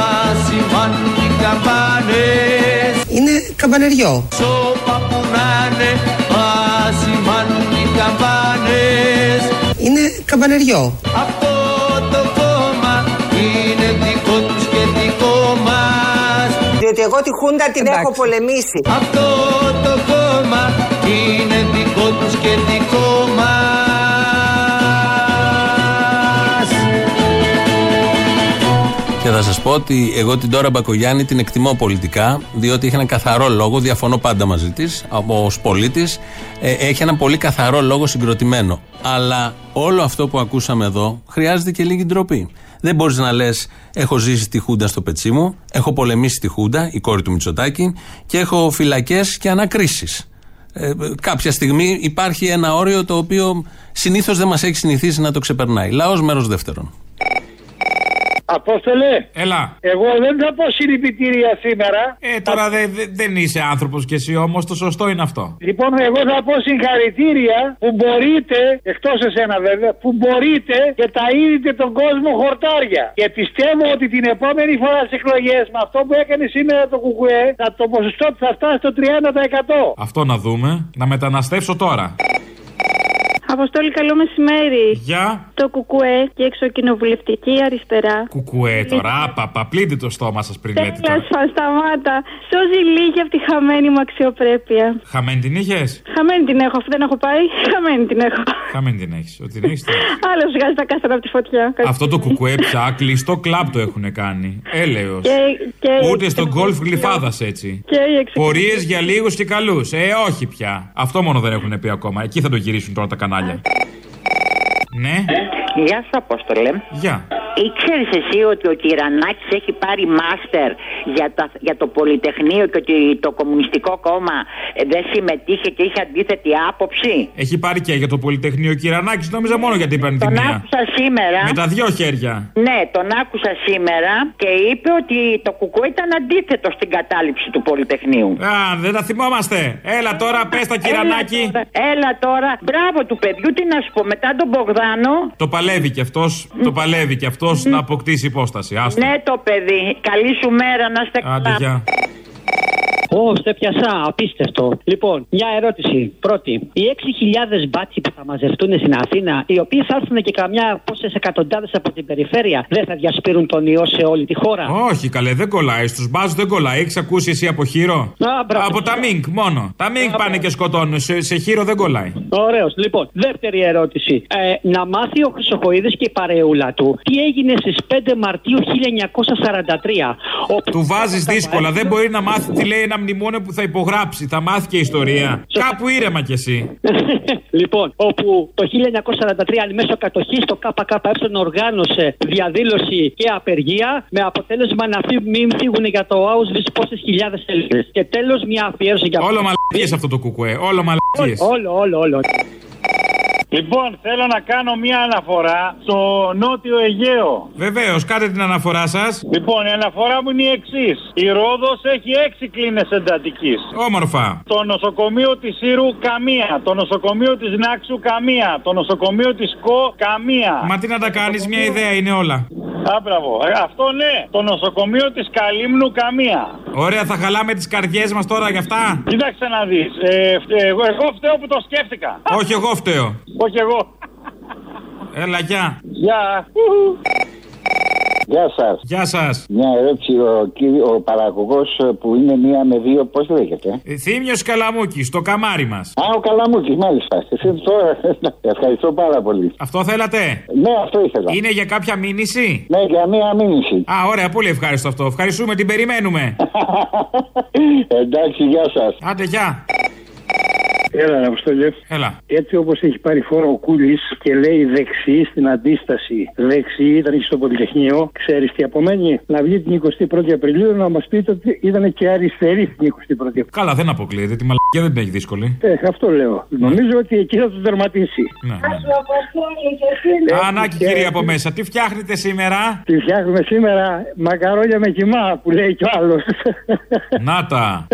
σημάνουν οι καμπάνες Είναι καμπανεριό. Σώπα που να είναι τα σημάνουν οι καμπάνες Είναι καμπανεριό. Αυτό το κόμμα είναι δικό τους και δικό μας Διότι εγώ τη Χούντα την έχω πολεμήσει. Αυτό το κόμμα είναι δικό τους και δικό πω ότι εγώ την Τώρα Μπακογιάννη την εκτιμώ πολιτικά, διότι έχει ένα καθαρό λόγο, διαφωνώ πάντα μαζί της, ως πολίτης. έχει ένα πολύ καθαρό λόγο συγκροτημένο. Αλλά όλο αυτό που ακούσαμε εδώ χρειάζεται και λίγη ντροπή. Δεν μπορείς να λες: Έχω ζήσει τη Χούντα στο πετσί μου, έχω πολεμήσει τη Χούντα, η κόρη του Μητσοτάκη, και έχω φυλακές και ανακρίσεις. Ε, κάποια στιγμή υπάρχει ένα όριο το οποίο συνήθως δεν μας έχει συνηθίσει να το ξεπερνάει. Λαός μέρος δεύτερον. Απόστολε. Έλα. Εγώ δεν θα πω συλληπιτήρια σήμερα. Ε, τώρα δε- δε- δεν είσαι άνθρωπος κι εσύ όμως, το σωστό είναι αυτό. Λοιπόν, εγώ θα πω συγχαρητήρια που μπορείτε, εκτός εσένα βέβαια, που μπορείτε και ταΐδετε τον κόσμο χορτάρια. Και πιστεύω ότι την επόμενη φορά στις εκλογές, με αυτό που έκανε σήμερα το Κουκουέ, θα, το ποσοστό του θα φτάσει στο 30%. Αυτό να δούμε. Να μεταναστεύσω τώρα. Αποστόλη, καλό μεσημέρι. Γεια. Το Κουκουέ και η εξοκοινοβουλευτική αριστερά. Κουκουέ τώρα, άπαπα, πλύντε το στόμα σας πριν λέτε Τέλο, τώρα. σταμάτα. Σώζει λίγη από τη χαμένη μου αξιοπρέπεια. Χαμένη την είχες; Χαμένη την έχω, αφού δεν έχω πάει. Χαμένη την έχω. Χαμένη την έχεις. Ότι την έχεις. Άλλος βγάζει τα κάστρα από τη φωτιά. Αυτό το κουκουέ πια κλειστό κλαμπ το έχουν κάνει. Έλεος. Και, και Ούτε στο γκολφ γλυφάδας έτσι. Και η εξο... Πορείες για λίγους και καλούς. Ε, όχι πια. Αυτό μόνο δεν έχουν πει ακόμα. Εκεί θα το γυρίσουν τώρα τα κανάλια. Ναι. Γεια σου, Απόστολε. Γεια. Ήξερε εσύ ότι ο Κυρανάκης έχει πάρει μάστερ για, τα, για το Πολυτεχνείο και ότι το Κομμουνιστικό Κόμμα ε, δεν συμμετείχε και είχε αντίθετη άποψη; Έχει πάρει και για το Πολυτεχνείο Κυρανάκη, νόμιζα μόνο γιατί παίρνει τη Τον μία. άκουσα σήμερα. Με τα δυο χέρια. Ναι, τον άκουσα σήμερα και είπε ότι το κουκού ήταν αντίθετο στην κατάληψη του Πολυτεχνείου. Α, δεν τα θυμόμαστε. Έλα τώρα, πες τα Κυρανάκη. Έλα τώρα, έλα τώρα, μπράβο του παιδιού, τι να σου πω, μετά τον Μπογδάνο. Το παλεύει κι αυτός, το παλεύει κι αυτός να αποκτήσει υπόσταση. Άστο. Ναι, το παιδί. Καλή σου μέρα, να είστε Άντε, καλά. Γεια. Ω, σε πιασά, απίστευτο. Λοιπόν, μια ερώτηση. Πρώτη, οι 6.000 μπάτσοι που θα μαζευτούν στην Αθήνα, οι οποίοι θα έρθουν και καμιά πόσες εκατοντάδες από την περιφέρεια, δεν θα διασπείρουν τον ιό σε όλη τη χώρα; Όχι, καλέ, δεν κολλάει. Στους μπάζους δεν κολλάει. Έχεις ακούσει εσύ από χείρο; από τα μίνκ μόνο. Τα μίνκ πάνε και σκοτώνουν. Σε, σε χείρο δεν κολλάει. Ωραίος. Λοιπόν, δεύτερη ερώτηση. Ε, να μάθει ο Χρυσοχοίδης και η παρεούλα του τι έγινε στις 5 Μαρτίου 1943. όπου- Του βάζεις δύσκολα. Δεν μπορεί να μάθει τι λέει ένα μνημόνιο που θα υπογράψει. Θα μάθει και ιστορία. Κάπου ήρεμα κι εσύ. Λοιπόν, όπου το 1943 εν μέσω κατοχής το ΚΚΕ οργάνωσε διαδήλωση και απεργία με αποτέλεσμα να φύ- μην φύγουν για το Auschwitz πόσες χιλιάδες Έλληνες. Και τέλος, μια αφιέρωση για Όλο μαλακίες αυτό το κουκουέ. Όλο μαλακίες. Όλο, όλο, όλο. Λοιπόν, θέλω να κάνω μια αναφορά στο Νότιο Αιγαίο. Βεβαίως, κάντε την αναφορά σας. Λοιπόν, η αναφορά μου είναι η εξής. Η Ρόδος έχει έξι κλίνες εντατικής. Όμορφα. Το νοσοκομείο της Σύρου καμία. Το νοσοκομείο της Νάξου καμία. Το νοσοκομείο της ΚΟ καμία. Μα τι να τα κάνεις, μια ιδέα είναι όλα. Α, μπράβο. Ε, αυτό ναι. Το νοσοκομείο της Καλύμνου καμία. Ωραία, θα χαλάμε τις καρδιές μας τώρα γι' αυτά. Κοίταξε να δεις. Ε, φτε- εγώ, εγώ φταίω που το σκέφτηκα. Όχι, εγώ φταίω. Όχι εγώ. Έλα, γεια. Γεια. Γεια σας. Γεια σας. Μια ερώτηση. Ο, κύριο- ο παραγωγός που είναι μία με δύο, πώς λέγεται; Θύμιο Καλαμούκης, το καμάρι μας. Α, ο Καλαμούκης, μάλιστα. Εσύ τώρα. Ευχαριστώ πάρα πολύ. Αυτό θέλατε; Ναι, αυτό ήθελα. Είναι για κάποια μήνυση; Ναι, για μία μήνυση. Α, ωραία, πολύ ευχάριστο αυτό. Ευχαριστούμε, την περιμένουμε. Εντάξει, γεια σας. Άντε, γεια. Έλα, Αποστολή. Έλα. Έτσι όπως έχει πάρει φόρο ο Κούλης και λέει δεξί στην αντίσταση. Δεξί ήταν και στο Πολυτεχνείο. Ξέρεις τι απομένει; Να βγει την 21η Απριλίου να μας πείτε ότι ήταν και αριστερή την 21η Απριλίου. Καλά, δεν αποκλείεται. Τη μαλακία δεν την έχει δύσκολη. Ε, αυτό λέω. Νομίζω ότι εκεί θα το τερματίσει. Ναι, Ανάκη, κύριε από μέσα, τι φτιάχνετε σήμερα; Τι φτιάχνουμε σήμερα μακαρόνια με κοιμά που λέει κι ο άλλος. Να τα.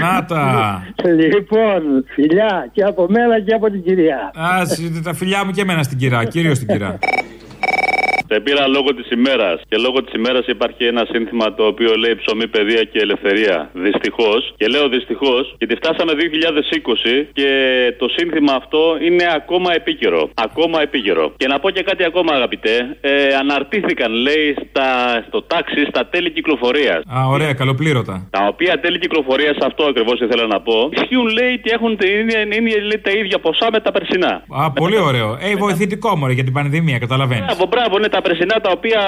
Να τα. λοιπόν, φιλιά και από μένα και από την κυρία. Α, συ- τα φιλιά μου και εμένα στην κυρά. Κυρίως στην κυρά. Σε πήρα λόγω της ημέρας. Και λόγω της ημέρας υπάρχει ένα σύνθημα το οποίο λέει ψωμί, παιδεία και ελευθερία. Δυστυχώς. Και λέω δυστυχώς γιατί φτάσαμε 2020 και το σύνθημα αυτό είναι ακόμα επίκαιρο. Ακόμα επίκαιρο. Και να πω και κάτι ακόμα, αγαπητέ. Ε, αναρτήθηκαν, λέει, στα, στο τάξη στα τέλη κυκλοφορίας. Α, ωραία, καλοπλήρωτα. Τα οποία τέλη κυκλοφορίας, αυτό ακριβώς ήθελα να πω, ισχύουν λέει ότι έχουν την ίδια, είναι, λέει, τα ίδια ποσά με τα περσινά. Α, πολύ ωραίο. Ε, βοηθητικό μωρέ για την πανδημία, καταλαβαίνεις. Μπράβο, μπράβο, είναι τα περσινά τα οποία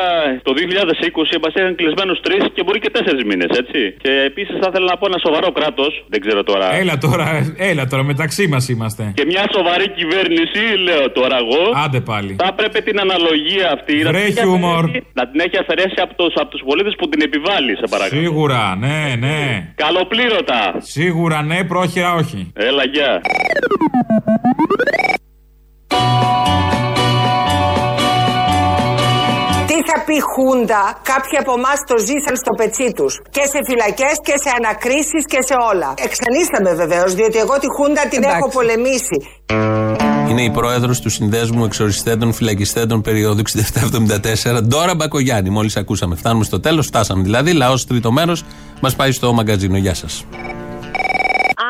το 2020 μας είχαν κλεισμένους τρεις και μπορεί και τέσσερις μήνες, έτσι. Και επίσης θα ήθελα να πω ένα σοβαρό κράτος, δεν ξέρω τώρα. Έλα τώρα, έλα τώρα, μεταξύ μας είμαστε. Και μια σοβαρή κυβέρνηση, λέω τώρα εγώ. Άντε πάλι. Θα έπρεπε την αναλογία αυτή να Βρε την, έχει χιούμορ. αφαιρέσει- να την έχει αφαιρέσει από του από τους πολίτες που την επιβάλλει, σε παρακαλώ. Σίγουρα, ναι, ναι. Καλοπλήρωτα. Σίγουρα ναι, πρόχειρα όχι. Έλα, γεια. Τι θα πει Χούντα, κάποιοι από εμάς το ζήσαν στο πετσί τους. Και σε φυλακές και σε ανακρίσεις και σε όλα. Εξανίσταμε βεβαίως, διότι εγώ τη Χούντα την έχω πολεμήσει. Είναι η πρόεδρος του Συνδέσμου Εξοριστέντων Φυλακιστέντων περίοδου 67-74, Ντόρα Μπακογιάννη. Μόλις ακούσαμε. Φτάνουμε στο τέλος, φτάσαμε δηλαδή. Λαός τρίτο μέρος μας πάει στο μαγκαζίνο. Γεια σας.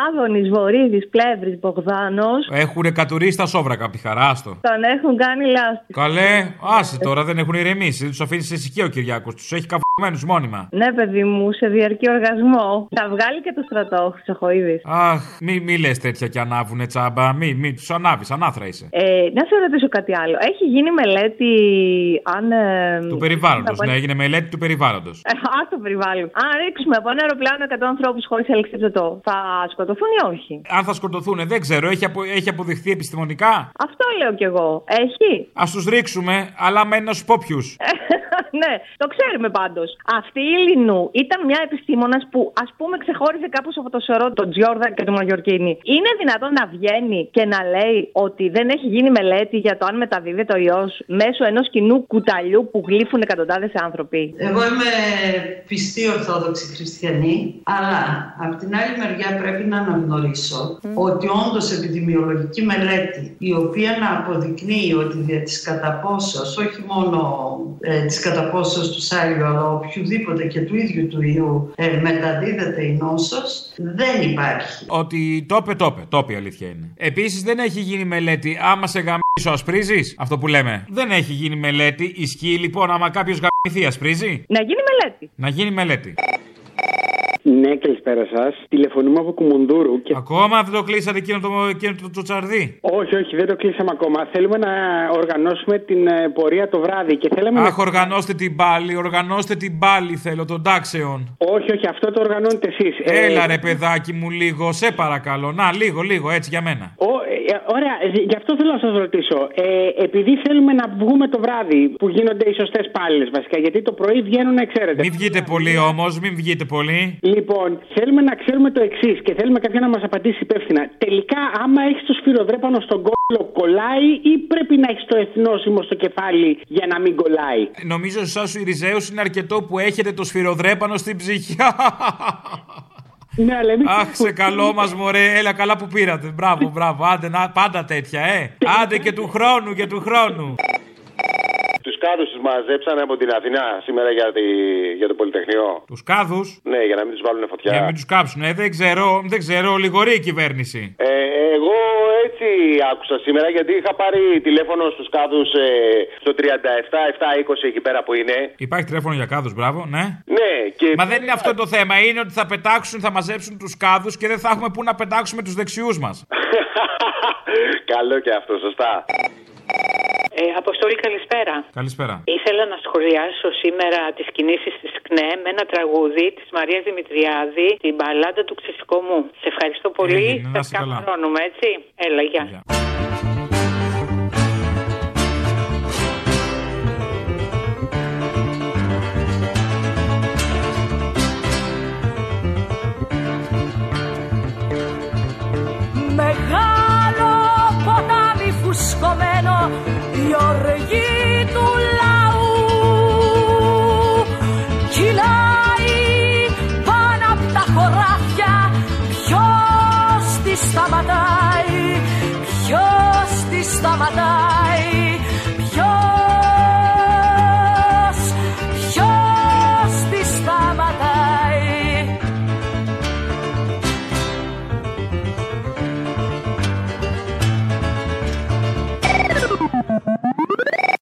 Άδωνης, Βορύδης, Πλεύρης, Μπογδάνος. Έχουν κατουρίσει τα σόβρακα από τη χαρά, άστο. Τον έχουν κάνει λάστιχο. Καλέ, άσε τώρα, δεν έχουν ηρεμήσει. Δεν τους αφήνεις σε ησυχία ο Κυριάκος. Τους έχει καβμένου μόνιμα. Ναι, παιδί μου, σε διαρκή οργασμό. Θα βγάλει και το στρατό, ο Χρυσοχοίδης. Αχ, μη, μη λες τέτοια και ανάβουνε τσάμπα. Μη, μη τους ανάβεις, ανάθρα είσαι. Ε, να σε ρωτήσω κάτι άλλο. Έχει γίνει μελέτη αν. Ε, Του περιβάλλοντος. από- Ναι, έγινε μελέτη του περιβάλλοντος. Ε, Α το περιβάλλον. Αν ρίξουμε από ένα αεροπλάνο 100 ανθρώπους χωρίς αλεξίπτωτο, θα σκοτωθούν ή όχι; Αν θα σκοτωθούν, δεν ξέρω, έχει, απο, έχει αποδειχθεί επιστημονικά; Αυτό λέω κι εγώ. Έχει; Α τους ρίξουμε, αλλά με να σου πω ποιους. ναι, το ξέρουμε πάντως. Αυτή η Λινού ήταν μια επιστήμονας που ας πούμε ξεχώριζε κάπως από το σωρό τον Τζιόρδαν και τον Μαγιορκίνη. Είναι δυνατόν να βγαίνει και να λέει ότι δεν έχει γίνει μελέτη για το αν μεταδίδεται ο ιός μέσω ενός κοινού κουταλιού που γλύφουν εκατοντάδες άνθρωποι; Εγώ είμαι πιστή Ορθόδοξη Χριστιανή, αλλά από την άλλη μεριά πρέπει να αναγνωρίσω ότι όντως επιδημιολογική μελέτη η οποία να αποδεικνύει ότι δια της καταπόσεως, όχι μόνο ε, της καταπόσεως του Σάλιου αλλά οποιοδήποτε και του ίδιου του ιού ε, μεταδίδεται η νόσος, δεν υπάρχει. Ότι το είπε, το είπε. Το είπε η αλήθεια είναι. Επίσης δεν έχει γίνει μελέτη. Άμα σε γαμίσω, ασπρίζεις; Αυτό που λέμε. Δεν έχει γίνει μελέτη. Ισχύει λοιπόν άμα κάποιος γαμηθεί, ασπρίζει; Να γίνει μελέτη. Να γίνει μελέτη. Ναι, καλησπέρα σας. Τηλεφωνούμε από Κουμουντούρου. Και... Ακόμα δεν το κλείσατε εκείνο το, εκείνο το, το τσαρδί; Όχι, όχι, δεν το κλείσαμε ακόμα. Θέλουμε να οργανώσουμε την ε, πορεία το βράδυ και θέλαμε Αχ, να. οργανώστε την πάλι, οργανώστε την πάλι, θέλω, των τάξεων. Όχι, όχι, αυτό το οργανώνετε εσείς. Έλα ρε παιδάκι μου λίγο, σε παρακαλώ. Να, λίγο, λίγο, έτσι για μένα. Ω, ε, ε, ωραία, ε, γι' αυτό θέλω να σας ρωτήσω. Ε, επειδή θέλουμε να βγούμε το βράδυ που γίνονται οι σωστές πάλες βασικά, γιατί το πρωί βγαίνουν, ξέρετε. Μην βγείτε πολύ όμως, μην βγείτε πολύ. Λοιπόν, θέλουμε να ξέρουμε το εξής και θέλουμε κάποιον να μας απαντήσει υπεύθυνα. Τελικά, άμα έχεις το σφυροδρέπανο στον κόλλο, κολλάει ή πρέπει να έχεις το εθνόσημο στο κεφάλι για να μην κολλάει; Νομίζω σε εσάς οι Ριζέου είναι αρκετό που έχετε το σφυροδρέπανο στην ψυχή. Ναι, αλλά εμείς... Αχ, σε καλό μας, μωρέ. Έλα, καλά που πήρατε. Μπράβο, μπράβο. Άντε, να, πάντα τέτοια, ε. Άντε και του χρόνου και του χρόνου. Τους κάδους τους μαζέψανε από την Αθηνά σήμερα για, τη, για το Πολυτεχνείο. Τους κάδους; Ναι, για να μην τους βάλουν φωτιά. Για να μην τους κάψουν. Ε, δεν ξέρω, δεν ξέρω, λιγορεί η κυβέρνηση. Ε, εγώ έτσι άκουσα σήμερα γιατί είχα πάρει τηλέφωνο στους κάδους ε, στο 37-720 εκεί πέρα που είναι. Υπάρχει τηλέφωνο για κάδους, μπράβο, ναι. Ναι, και. Μα δεν είναι αυτό το θέμα. Είναι ότι θα πετάξουν, θα μαζέψουν τους κάδους και δεν θα έχουμε πού να πετάξουμε τους δεξιούς μας. Καλό και αυτό, σωστά. Ε, Αποστόλη, καλησπέρα. Καλησπέρα. Ήθελα να σχολιάσω σήμερα τις κινήσεις της ΚΝΕ με ένα τραγούδι της Μαρίας Δημητριάδη, την παλάντα του ξεσηκωμού. Σε ευχαριστώ πολύ. Έγινε, Σας καμπρώνουμε, έτσι. Έλα, γεια. Μεγάλο ποτάμι φουσκωμένο your regime.